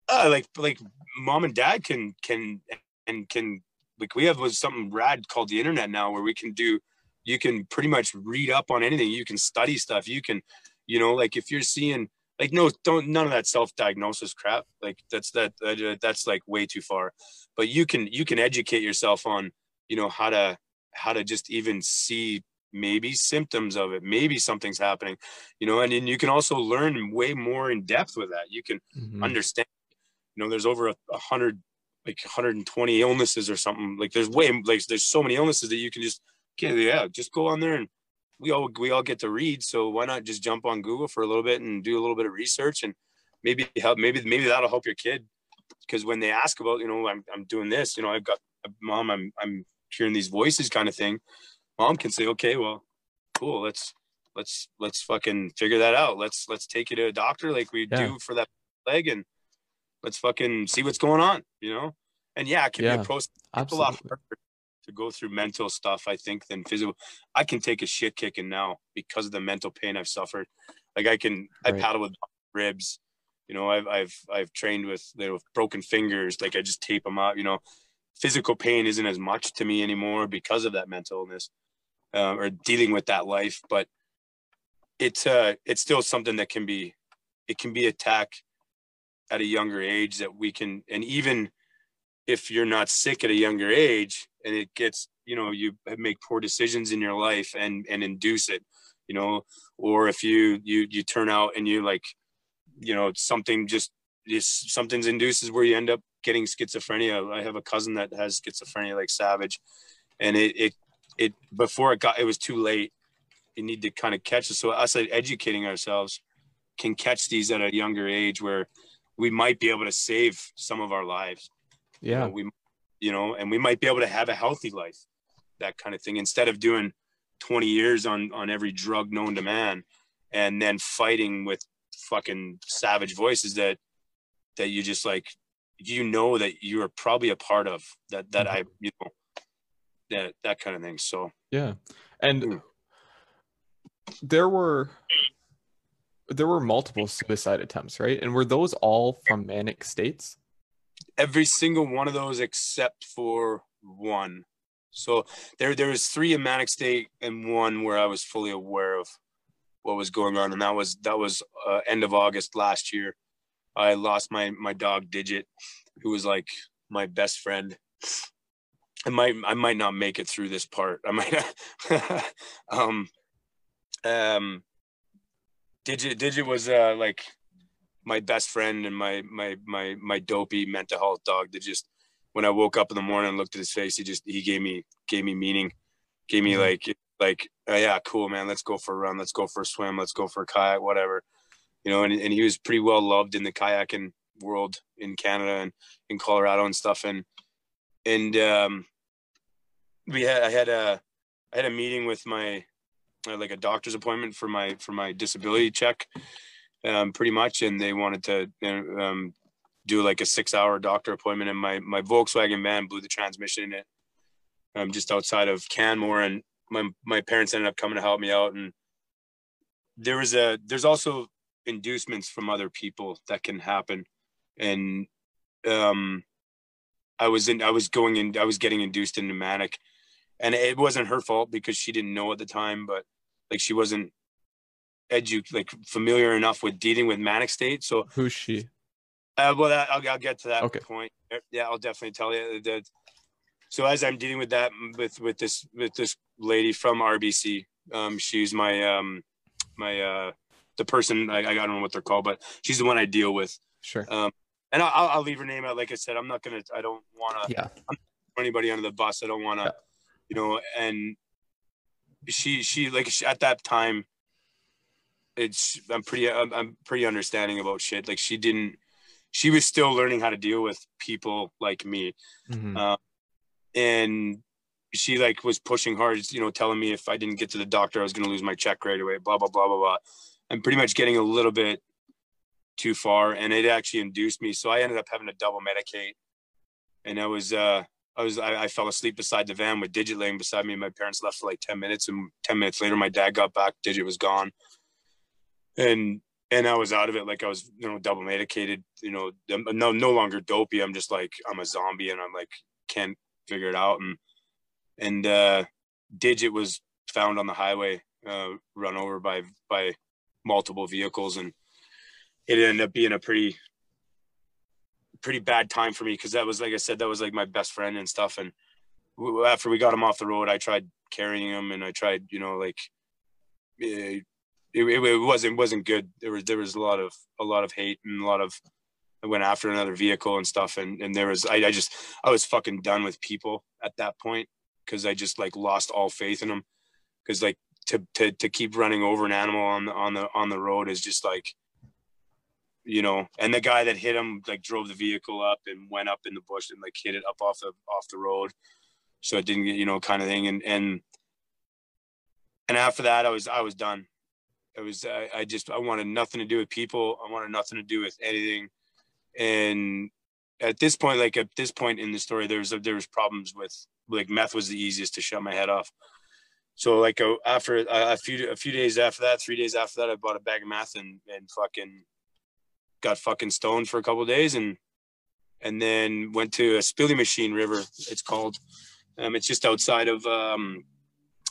Uh, like like mom and dad can can and can like we have was something rad called the internet now where we can do you can pretty much read up on anything. You can study stuff. You can you know like if you're seeing like no don't none of that self-diagnosis crap. Like that's that, that that's like way too far. But you can you can educate yourself on you know how to how to just even see maybe symptoms of it. Maybe something's happening you know and then you can also learn way more in depth with that. You can Mhm. understand you know there's over a, a hundred like 120 illnesses or something. Like there's way like there's so many illnesses that you can just okay yeah just go on there and we all we all get to read so why not just jump on google for a little bit and do a little bit of research and maybe help maybe maybe that'll help your kid. Because when they ask about you know i'm, I'm doing this you know i've got uh, mom i'm i'm hearing these voices kind of thing mom can say okay well cool let's let's let's fucking figure that out. Let's let's take you to a doctor like we Yeah. do for that leg and let's fucking see what's going on you know? And yeah it can be a process. It's a lot harder to go through mental stuff i think than physical. I can take a shit kicking now because of the mental pain i've suffered. Like i can i paddle with ribs you know i've i've i've trained with you know broken fingers like i just tape them up you know. Physical pain isn't as much to me anymore because of that mental illness uh, or dealing with that life but it's uh it's still something that can be it can be attacked at a younger age that we can and even if you're not sick at a younger age and it gets you know you make poor decisions in your life and and induce it you know or if you you you turn out and you like you know something just is something's induces where you end up getting schizophrenia. I have a cousin that has schizophrenia like savage and it it it before it got it was too late. You need to kind of catch it. So us educating ourselves can catch these at a younger age where we might be able to save some of our lives you yeah know, we you know and we might be able to have a healthy life that kind of thing instead of doing 20 years on on every drug known to man and then fighting with fucking savage voices that that you just like you know that you are probably a part of that that i you know that that kind of thing so Yeah. And Mm. there were there were multiple suicide attempts, right? And were those all from manic states? Every single one of those except for one. So there there was three in manic state and one where I was fully aware of what was going on, and that was that was uh, end of August last year. I lost my my dog Digit, who was like my best friend. I might I might not make it through this part. I might um um Digit Digit was uh like my best friend and my my my my dopey mental health dog that just when I woke up in the morning and looked at his face, he just he gave me gave me meaning, gave me Mhm. like like oh, yeah, cool man, let's go for a run, let's go for a swim, let's go for a kayak, whatever, you know. And and he was pretty well loved in the kayaking world in Canada and in Colorado and stuff. And and um, we had I had a I had a meeting with my like a doctor's appointment for my for my disability check um, pretty much, and they wanted to um, do like a six-hour doctor appointment, and my my Volkswagen van blew the transmission in it, um, just outside of Canmore, and my my parents ended up coming to help me out, and there was a there's also inducements from other people that can happen. And um i was in i was going in i was getting induced into manic. And it wasn't her fault because she didn't know at the time but like she wasn't edu like familiar enough with dealing with manic state so Who's she? uh, well that, I'll, I'll get to that Okay. point yeah i'll definitely tell you that so as i'm dealing with that with with this with this lady from rbc um she's my um my uh the person I, I don't know what they're called but she's the one i deal with Sure. and I'll, I'll leave her name out. Like I said, I'm not gonna. I don't want to Yeah. anybody under the bus. I don't want to, Yeah. you know. And she, she, like she, at that time, it's. I'm pretty. I'm, I'm pretty understanding about shit. Like she didn't. She was still learning how to deal with people like me, Mhm. uh, and she like was pushing hard. You know, telling me if I didn't get to the doctor, I was gonna lose my check right away. Blah blah blah blah blah. I'm pretty much getting a little bit too far and it actually induced me so i ended up having to double medicate and i was uh i was I, I fell asleep beside the van with digit laying beside me my parents left for like 10 minutes and 10 minutes later my dad got back digit was gone and and i was out of it like i was you know double medicated you know no no longer dopey. I'm just like i'm a zombie and i'm like can't figure it out. And and uh digit was found on the highway uh run over by by multiple vehicles. And it ended up being a pretty pretty bad time for me because that was like I said that was like my best friend and stuff. And after we got him off the road I tried carrying him and I tried you know like eh, it, it, wasn't wasn't good there was there was a lot of a lot of hate and a lot of I went after another vehicle and stuff and and there was I, I just I was fucking done with people at that point because I just like lost all faith in them because like to, to to keep running over an animal on the on the on the road is just like you know, and the guy that hit him like drove the vehicle up and went up in the bush and like hit it up off the off the road, so it didn't get you know kind of thing. And and and after that, I was I was done. It was I, I just I wanted nothing to do with people. I wanted nothing to do with anything. And at this point, like at this point in the story, there was there was problems with like meth was the easiest to shut my head off. So like uh, after a, a few a few days after that, three days after that, I bought a bag of meth and and fucking got fucking stoned for a couple days and and then went to a Spillimacheen river it's called um, it's just outside of um,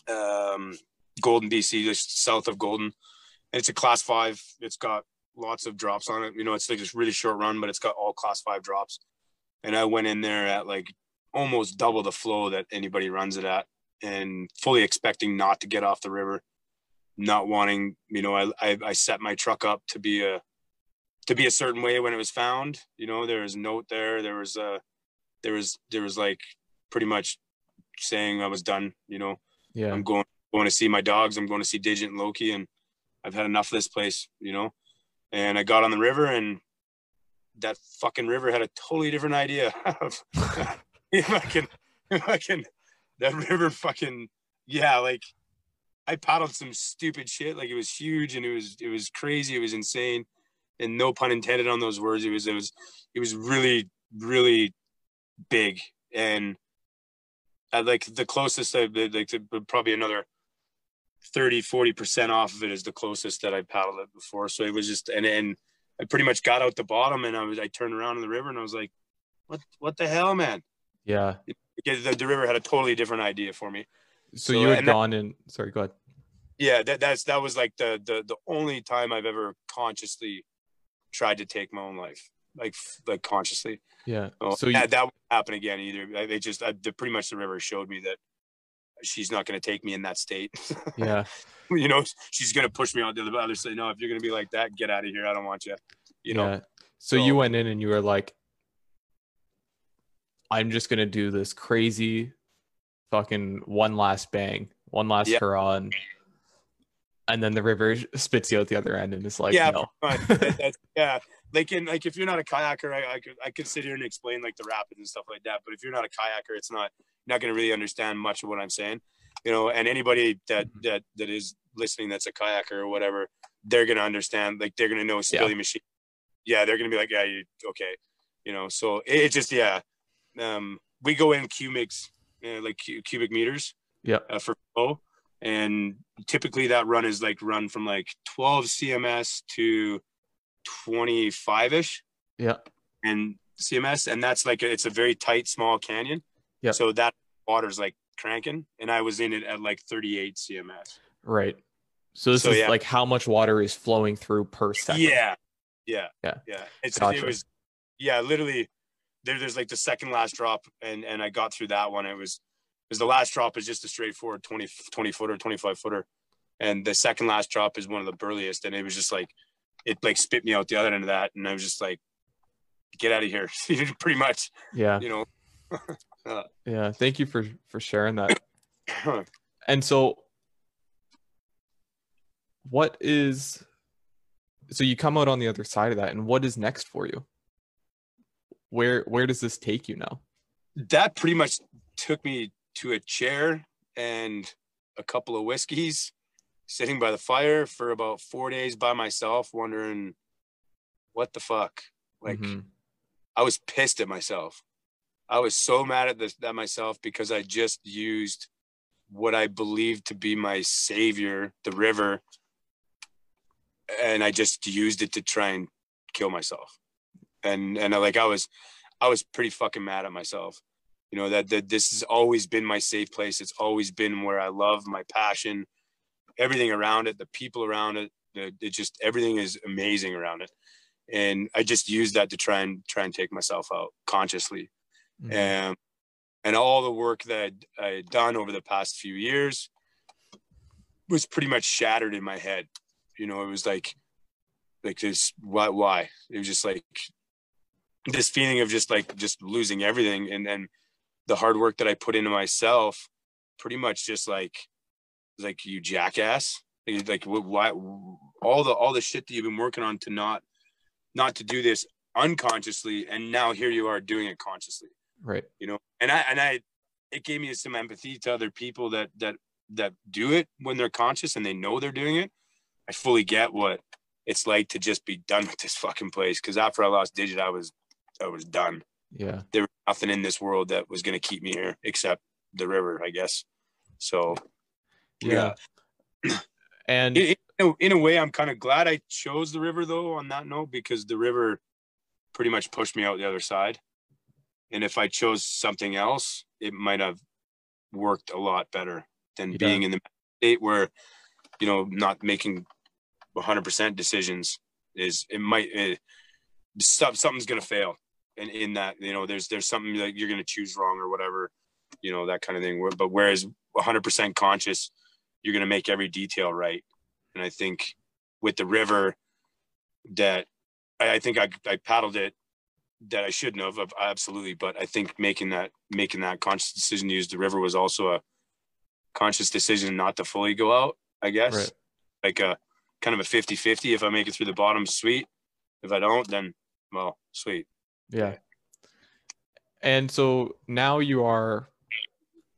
um, golden bc just south of golden and it's a class five it's got lots of drops on it you know it's like this really short run but it's got all class five drops and i went in there at like almost double the flow that anybody runs it at and fully expecting not to get off the river not wanting you know i i, I set my truck up to be a to be a certain way when it was found. You know, there was a note there. There was a, there was there was like pretty much saying I was done. You know, Yeah. I'm going going to see my dogs. I'm going to see Digit and Loki, and I've had enough of this place. You know, and I got on the river, and that fucking river had a totally different idea of if I can, if I can, that river fucking yeah, like I paddled some stupid shit. Like it was huge and it was it was crazy. It was insane and no pun intended on those words. It was it was it was really really big, and I like the closest I like to, probably another 30 40 percent off of it is the closest that I paddled it before. So it was just and and I pretty much got out the bottom and I was I turned around in the river and I was like, what what the hell, man? Yeah. Because the, the river had a totally different idea for me. So, So, you had that- gone in. Sorry, go ahead. yeah that that's that was like the the the only time i've ever consciously tried to take my own life like like consciously Yeah. oh, So you, that, that won't happen again either they just I, the, pretty much the river showed me that she's not going to take me in that state yeah. you know she's going to push me out to the other side no if you're going to be like that get out of here i don't want you you know yeah. So you went in and you were like, I'm just gonna do this crazy, fucking one last bang, one last Yeah. hurrah, and, and then the river spits you out the other end, and it's like, yeah no. pretty much. That- that's, yeah like in like if you're not a kayaker I, I could i could sit here and explain like the rapids and stuff like that but if you're not a kayaker it's not not going to really understand much of what i'm saying you know and anybody that Mm-hmm. that that is listening that's a kayaker or whatever they're going to understand like they're going to know Spillimacheen yeah they're going to be like yeah you okay you know so it, it just yeah um we go in cubics uh, like cu- cubic meters Yeah. uh, for flow and typically that run is like run from like 12 cms to 25 ish Yeah. and cms and that's like it's a very tight small canyon Yeah. so that water's like cranking and i was in it at like 38 cms Right. So this So, is yeah. like how much water is flowing through per second. yeah yeah Yeah. yeah it's Gotcha. it was yeah literally there, there's like the second last drop and and i got through that one it was because the last drop is just a straightforward 20 20 footer 25 footer and the second last drop is one of the burliest and it was just like it like spit me out the other end of that and i was just like get out of here pretty much Yeah. you know uh, Yeah. Thank you for for sharing that. And so what is so you come out on the other side of that and what is next for you? Where where does this take you now? that pretty much took me to a chair and a couple of whiskeys sitting by the fire for about four days by myself wondering what the fuck? Like Mhm. i was pissed at myself. I was so mad at this at myself because i just used what i believed to be my savior the river and i just used it to try and kill myself. And and I, like i was i was pretty fucking mad at myself. You know that, that this has always been my safe place. It's always been where i love my passion everything around it the people around it the, it just everything is amazing around it and i just used that to try and try and take myself out consciously Mhm. and and all the work that I had done over the past few years was pretty much shattered in my head. You know, it was like, like this, why, why? It was just like this feeling of just like just losing everything, and then the hard work that I put into myself, pretty much just like, like you jackass, like, like why? All the all the shit that you've been working on to not, not to do this unconsciously, and now here you are doing it consciously Right. you know and i and i it gave me some empathy to other people that that that do it when they're conscious and they know they're doing it i fully get what it's like to just be done with this fucking place because after i lost digit i was i was done Yeah. there was nothing in this world that was going to keep me here except the river i guess so Yeah. And in, in, a, in a way i'm kind of glad i chose the river though on that note because the river pretty much pushed me out the other side and if i chose something else it might have worked a lot better than Yeah. being in the state where you know not making 100% decisions is it might eh, it, stuff something's gonna fail and in that you know there's there's something that you're gonna choose wrong or whatever you know that kind of thing but whereas 100% conscious you're going to make every detail right. And I think with the river that I, I think I, I paddled it that I shouldn't have absolutely, but I think making that, making that conscious decision to use the river was also a conscious decision not to fully go out, I guess Right. like a kind of a 50 50. If I make it through the bottom, sweet. If I don't, then well, sweet. Yeah. And so now you are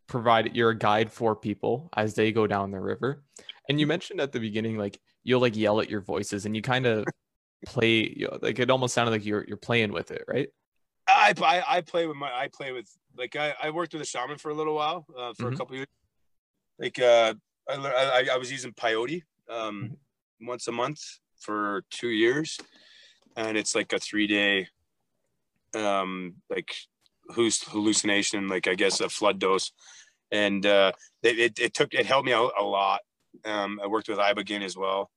provided you're a guide for people as they go down the river. And you mentioned at the beginning like you'll like yell at your voices and you kind of play you know, like it almost sounded like you're you're playing with it, right? I, I, I play with my, I play with, like, I, I worked with a shaman for a little while, uh, for Mhm. a couple years. Like, uh, I, I, I was using peyote, um, once a month for two years. And it's like a three day, um, like hallucination, like, I guess a flood dose. And, uh, it, it, it took, it helped me out a lot. Um, I worked with Ibogaine as well.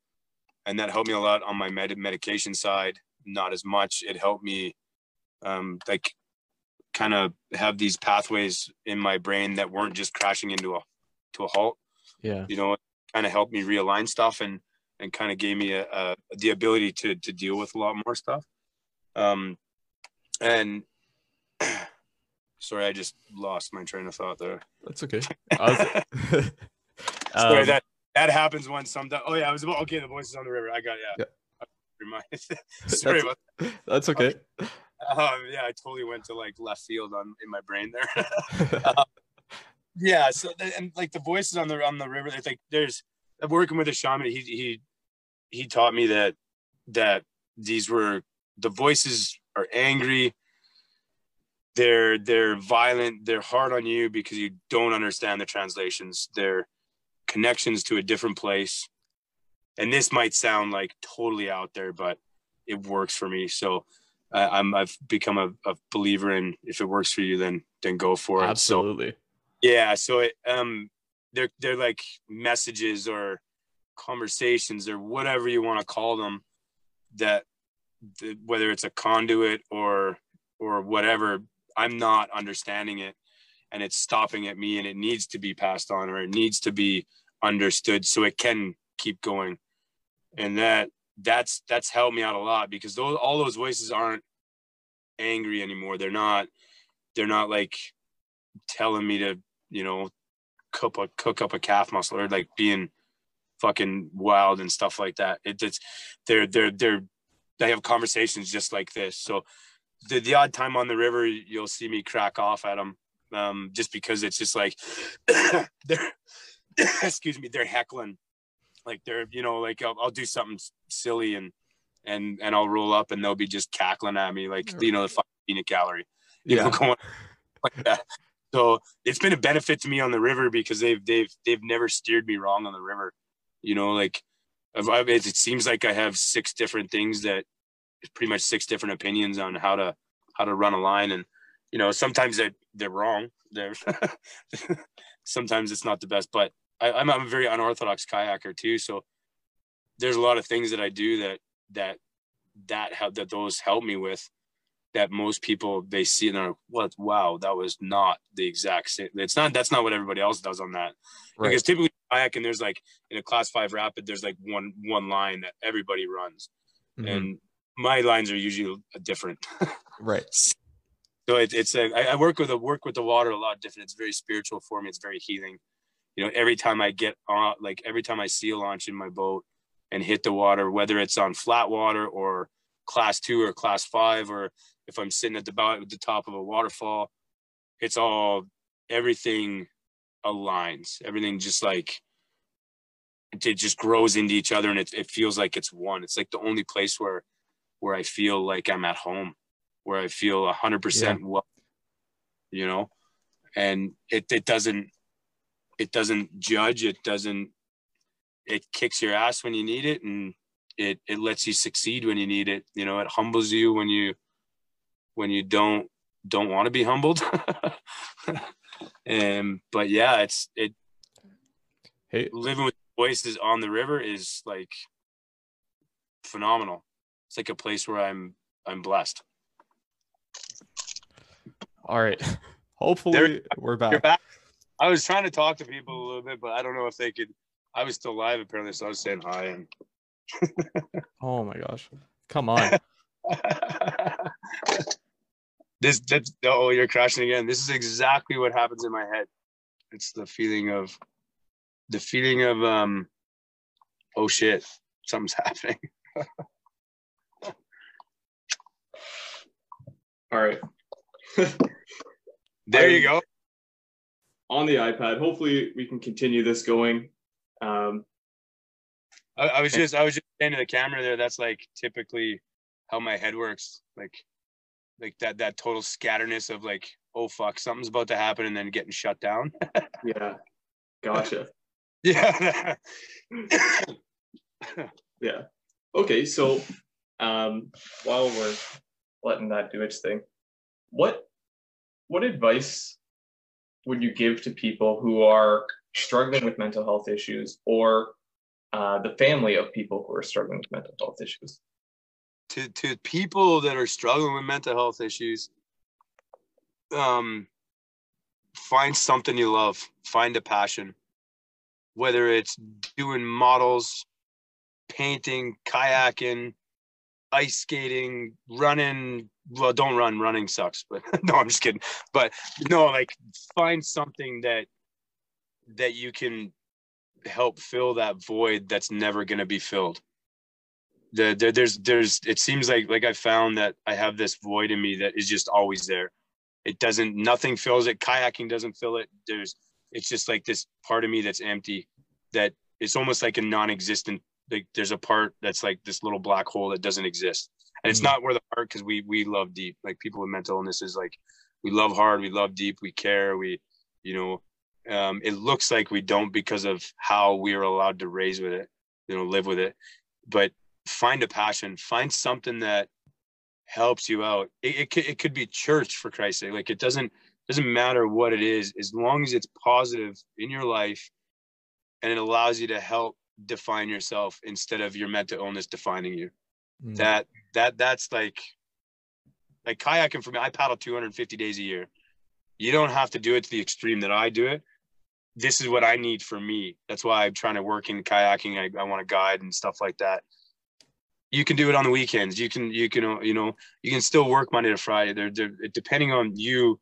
And that helped me a lot on my med- medication side. Not as much. It helped me um, like kind of have these pathways in my brain that weren't just crashing into a to a halt. Yeah. You know, it kind of helped me realign stuff and and kind of gave me a, a the ability to to deal with a lot more stuff. Um, and sorry, I just lost my train of thought there. That's okay. Was- Sorry, Um, that that happens when sometimes. Oh yeah, I was about okay. The voices on the river. I got yeah. Yeah. Sorry That's- about that's okay. um, yeah, I totally went to like left field on in my brain there. yeah, so and like the voices on the on the river, it's like there's I'm working with a shaman. He he he taught me that that these were the voices are angry. They're they're violent. They're hard on you because you don't understand the translations. They're connections to a different place. And this might sound like totally out there, but it works for me. So uh, I'm I've become a, a, believer in if it works for you, then then go for it. Absolutely. So, yeah. So it um they're they're like messages or conversations or whatever you want to call them that the, whether it's a conduit or or whatever i'm not understanding it and it's stopping at me and it needs to be passed on or it needs to be understood so it can keep going. And that that's that's helped me out a lot because those all those voices aren't angry anymore. They're not they're not like telling me to you know cook a cook up a calf muscle or like being fucking wild and stuff like that. It, it's they're they're they're they have conversations just like this. So the, the odd time on the river you'll see me crack off at them um, just because it's just like they're excuse me they're heckling. Like they're you know like I'll, I'll, do something silly and and and I'll roll up and they'll be just cackling at me like you know the fucking peanut gallery you yeah. know going like that. So it's been a benefit to me on the river because they've they've they've never steered me wrong on the river. You know like I've, I've, it seems like I have six different things that pretty much six different opinions on how to how to run a line and you know sometimes they're, they're wrong they're sometimes it's not the best but I, I'm a very unorthodox kayaker too. So there's a lot of things that I do that that that help that those help me with that most people they see and they're like, what wow, that was not the exact same. It's not that's not what everybody else does on that. Right. Because typically kayaking there's like in a class five rapid, there's like one one line that everybody runs. Mm-hmm. And my lines are usually different. right. So it, it's a, I, I work with a work with the water a lot different. It's very spiritual for me. It's very healing you know, every time I get on, like every time I seal launch in my boat and hit the water, whether it's on flat water or class two or class five, or if I'm sitting at the bottom at the top of a waterfall, it's all everything aligns. Everything just like it just grows into each other, and it it feels like it's one. It's like the only place where where I feel like I'm at home, where I feel a hundred percent well, you know, and it it doesn't it doesn't judge it doesn't it kicks your ass when you need it and it it lets you succeed when you need it you know? It humbles you when you when you don't don't want to be humbled. And but yeah it's it hey living with voices on the river is like phenomenal it's like a place where i'm i'm blessed all right hopefully there, we're back. back I was trying to talk to people a little bit, but I don't know if they could. I was still live apparently, so I was saying hi. And oh my gosh, come on. this that's oh you're crashing again. This is exactly what happens in my head. It's the feeling of the feeling of um oh shit, something's happening. All right. there you go on the iPad. Hopefully, we can continue this going. Um, I, I, was just I was just saying to the camera there. That's like typically how my head works. Like like that that total scatterness of like oh fuck something's about to happen and then getting shut down. yeah, gotcha. yeah. yeah. Okay, so um, while we're letting that do its thing, what what advice would you give to people who are struggling with mental health issues or uh, the family of people who are struggling with mental health issues? To, to people that are struggling with mental health issues, um, find something you love, find a passion, whether it's doing models, painting, kayaking, ice skating, running. Well, don't run. Running sucks. But no, I'm just kidding. But no, like find something that that you can help fill that void that's never going to be filled. The, the, there's there's it seems like like I found that I have this void in me that is just always there. It doesn't nothing fills it. Kayaking doesn't fill it. There's it's just like this part of me that's empty that it's almost like a non-existent like there's a part that's like this little black hole that doesn't exist and it's mm. not where the heart because we we love deep like people with mental illnesses like we love hard we love deep we care we you know Um, it looks like we don't because of how we are allowed to raise with it, you know, live with it. But find a passion, find something that helps you out. It, it, could, it could be church for Christ's sake. Like it doesn't doesn't matter what it is, as long as it's positive in your life and it allows you to help define yourself instead of your mental illness defining you. Mm. That that that's like like kayaking for me. I paddle 250 days a year. You don't have to do it to the extreme that I do it. This is what I need for me. That's why I'm trying to work in kayaking. I, I want to guide and stuff like that. You can do it on the weekends. You can you can you know you can still work Monday to Friday. They're, they're depending on you.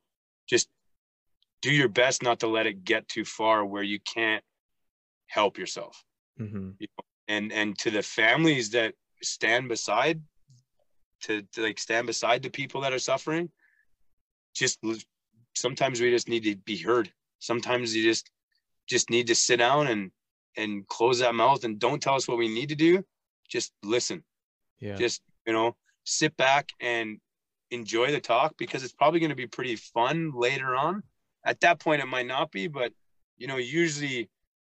Just do your best not to let it get too far where you can't help yourself. Mm-hmm. You know? And and to the families that stand beside, to, to like stand beside the people that are suffering, just sometimes we just need to be heard. Sometimes you just just need to sit down and and close that mouth and don't tell us what we need to do. Just listen. Yeah. Just you know, sit back and enjoy the talk because it's probably going to be pretty fun later on. At that point, it might not be, but you know, usually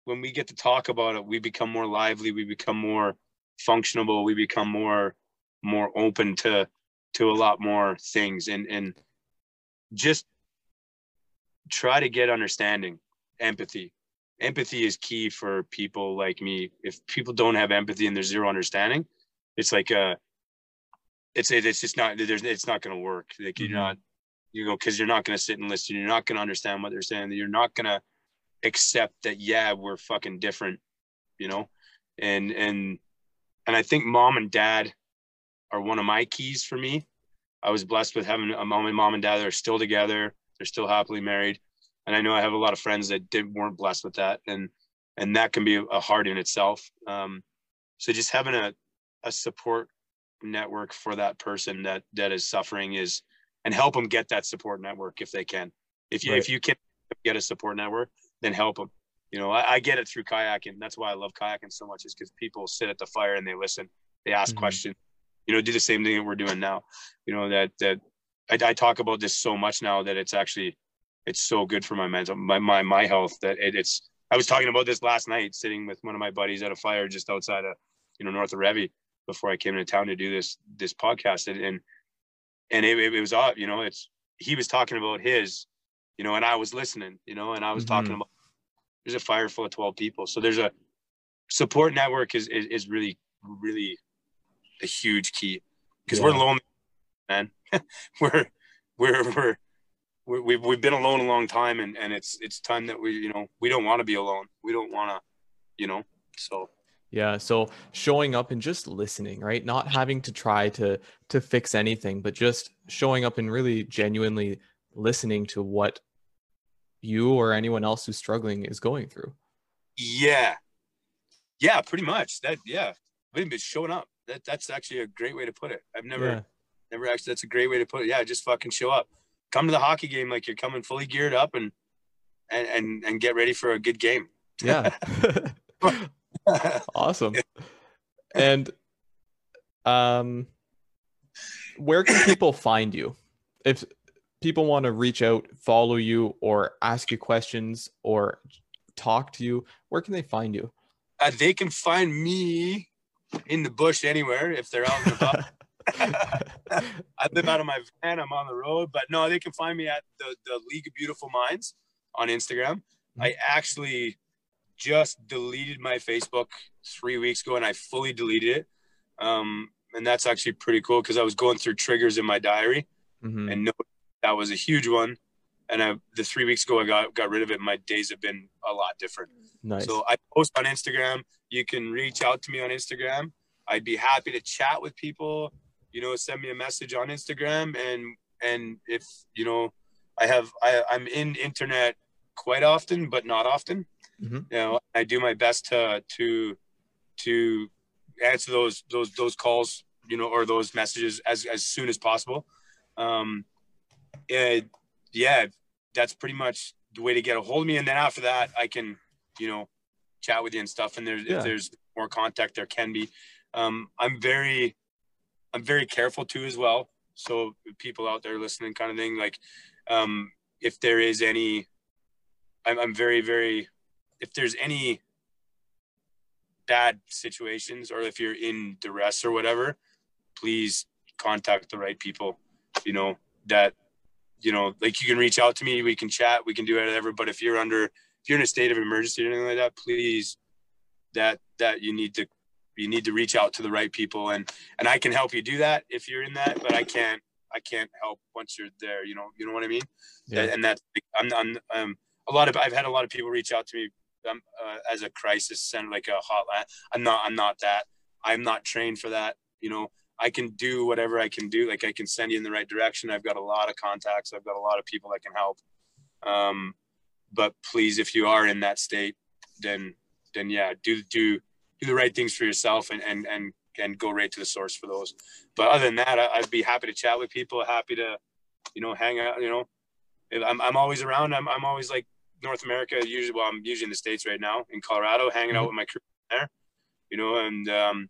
when we get to talk about it, we become more lively, we become more functional, we become more more open to to a lot more things and and just try to get understanding, empathy. Empathy is key for people like me. If people don't have empathy and there's zero understanding, it's like uh it's it's just not there's it's not going to work. Like you're mm-hmm. not you go because you're not going to sit and listen. You're not going to understand what they're saying. You're not going to accept that yeah we're fucking different you know? And and and i think mom and dad are one of my keys for me. I was blessed with having a mom and mom and dad that are still together. They're still happily married. And i know i have a lot of friends that didn't weren't blessed with that. And and that can be a hard in itself. Um, so just having a, a support network for that person that that is suffering is and help them get that support network if they can. If you right. if you can get a support network then help them. You know, I, I, get it through kayaking. That's why I love kayaking so much is because people sit at the fire and they listen, they ask mm-hmm. questions, you know, do the same thing that we're doing now. You know, that, that I, I, talk about this so much now that it's actually, it's so good for my mental, my, my, my health that it, it's, I was talking about this last night, sitting with one of my buddies at a fire just outside of, you know, north of Revie before I came into town to do this, this podcast. And, and, and it, it was odd, you know, it's, he was talking about his you know, and I was listening, you know, and I was mm-hmm. talking about there's a fire full of 12 people. So there's a support network is, is, is really, really a huge key because yeah. we're alone, man. we're, we're, we're, we we've, we've been alone a long time and, and it's, it's time that we, you know, we don't want to be alone. We don't want to, you know, so. Yeah, so showing up and just listening, right? Not having to try to to fix anything, but just showing up and really genuinely listening to what you or anyone else who's struggling is going through. Yeah. Yeah, pretty much. That yeah. But showing up. That that's actually a great way to put it. I've never yeah. never actually that's a great way to put it. Yeah, just fucking show up. Come to the hockey game like you're coming fully geared up and and and, and get ready for a good game. Yeah. awesome. And um where can people find you? If people want to reach out, follow you, or ask you questions or talk to you, where can they find you? Uh, they can find me in the bush anywhere if they're out and about. I live out of my van. I'm on the road, but no, they can find me at the, the League of Beautiful Minds on Instagram. Mm-hmm. I actually just deleted my Facebook three weeks ago, and I fully deleted it. Um, and that's actually pretty cool because I was going through triggers in my diary mm-hmm. and no that was a huge one. And I, the three weeks ago, I got got rid of it. My days have been a lot different. Nice. So I post on Instagram. You can reach out to me on Instagram. I'd be happy to chat with people. You know, send me a message on Instagram, and and if you know, I have I, I'm in internet quite often, but not often. Mm-hmm. You know, I do my best to to to answer those those those calls, you know, or those messages as as soon as possible. Um, uh, yeah, that's pretty much the way to get a hold of me. And then after that, I can, you know, chat with you and stuff. And there's yeah. if there's more contact, there can be. Um, I'm very, I'm very careful too as well. So people out there listening, kind of thing, like, um, if there is any, I'm, I'm very very if there's any bad situations or if you're in duress or whatever please contact the right people you know that you know like you can reach out to me we can chat we can do whatever but if you're under if you're in a state of emergency or anything like that please that that you need to you need to reach out to the right people and and i can help you do that if you're in that but i can't i can't help once you're there you know you know what i mean? Yeah. and that's i'm i'm um a lot of i've had a lot of people reach out to me um, uh, as a crisis center like a hotline. I'm not i'm not that i'm not trained for that you know i can do whatever i can do like i can send you in the right direction. I've got a lot of contacts. I've got a lot of people that can help. Um but please if you are in that state then then yeah do do do the right things for yourself and and and and go right to the source for those. But other than that I, i'd be happy to chat with people happy to you know hang out you know. I'm, I'm always around. I'm, I'm always like north america usually well i'm usually in the states right now in colorado hanging out with my crew there you know and um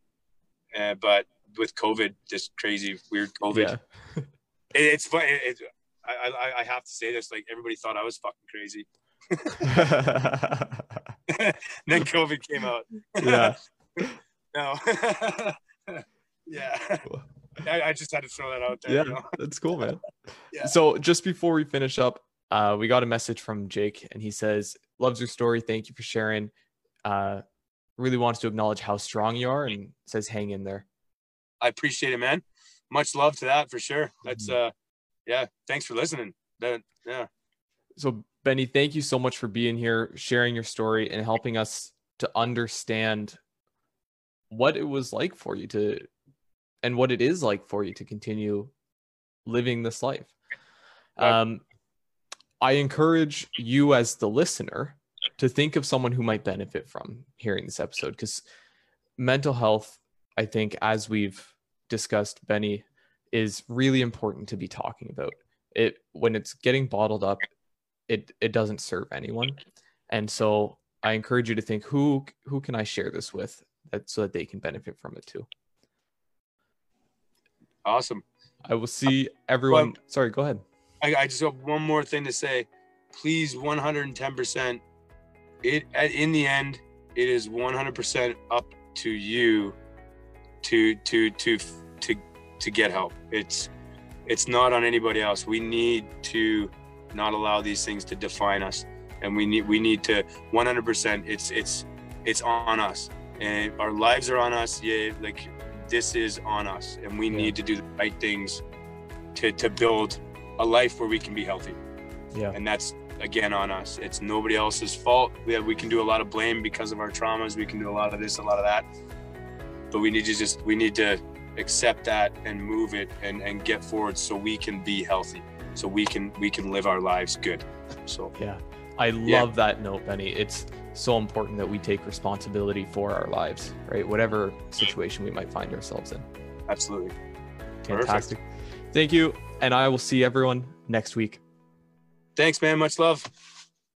uh, but with covid this crazy weird covid Yeah. it, it's fun it, it, I, I i have to say this like everybody thought i was fucking crazy then covid came out yeah. no yeah I, I just had to throw that out there Yeah. you know? That's cool, man. Yeah. So just before we finish up, uh, we got a message from Jake and he says, Loves your story. Thank you for sharing. Uh, really wants to acknowledge how strong you are and says, Hang in there. I appreciate it, man. Much love to that for sure. That's uh yeah, thanks for listening. That yeah. So, Benny, thank you so much for being here, sharing your story, and helping us to understand what it was like for you to, and what it is like for you to continue living this life. Um, I encourage you as the listener to think of someone who might benefit from hearing this episode because mental health, I think, as we've discussed, Benny, is really important to be talking about. It when it's getting bottled up, it it doesn't serve anyone, and so I encourage you to think who who can I share this with that so that they can benefit from it too. Awesome. I will see everyone. sorry, go ahead. I, I just have one more thing to say. Please 110% it at, in the end it is 100% up to you to to to to to get help. It's it's not on anybody else. We need to not allow these things to define us and we need we need to 100% it's it's it's on us and our lives are on us yeah like this is on us and we Yeah. need to do the right things to to build a life where we can be healthy Yeah. and that's again on us it's nobody else's fault we have, we can do a lot of blame because of our traumas we can do a lot of this a lot of that but we need to just we need to accept that and move it and and get forward so we can be healthy so we can we can live our lives good so Yeah. I Yeah. love that note, Benny. It's so important that we take responsibility for our lives, right? Whatever situation we might find ourselves in. absolutely Perfect. Fantastic. Thank you. And I will see everyone next week. thanks man much love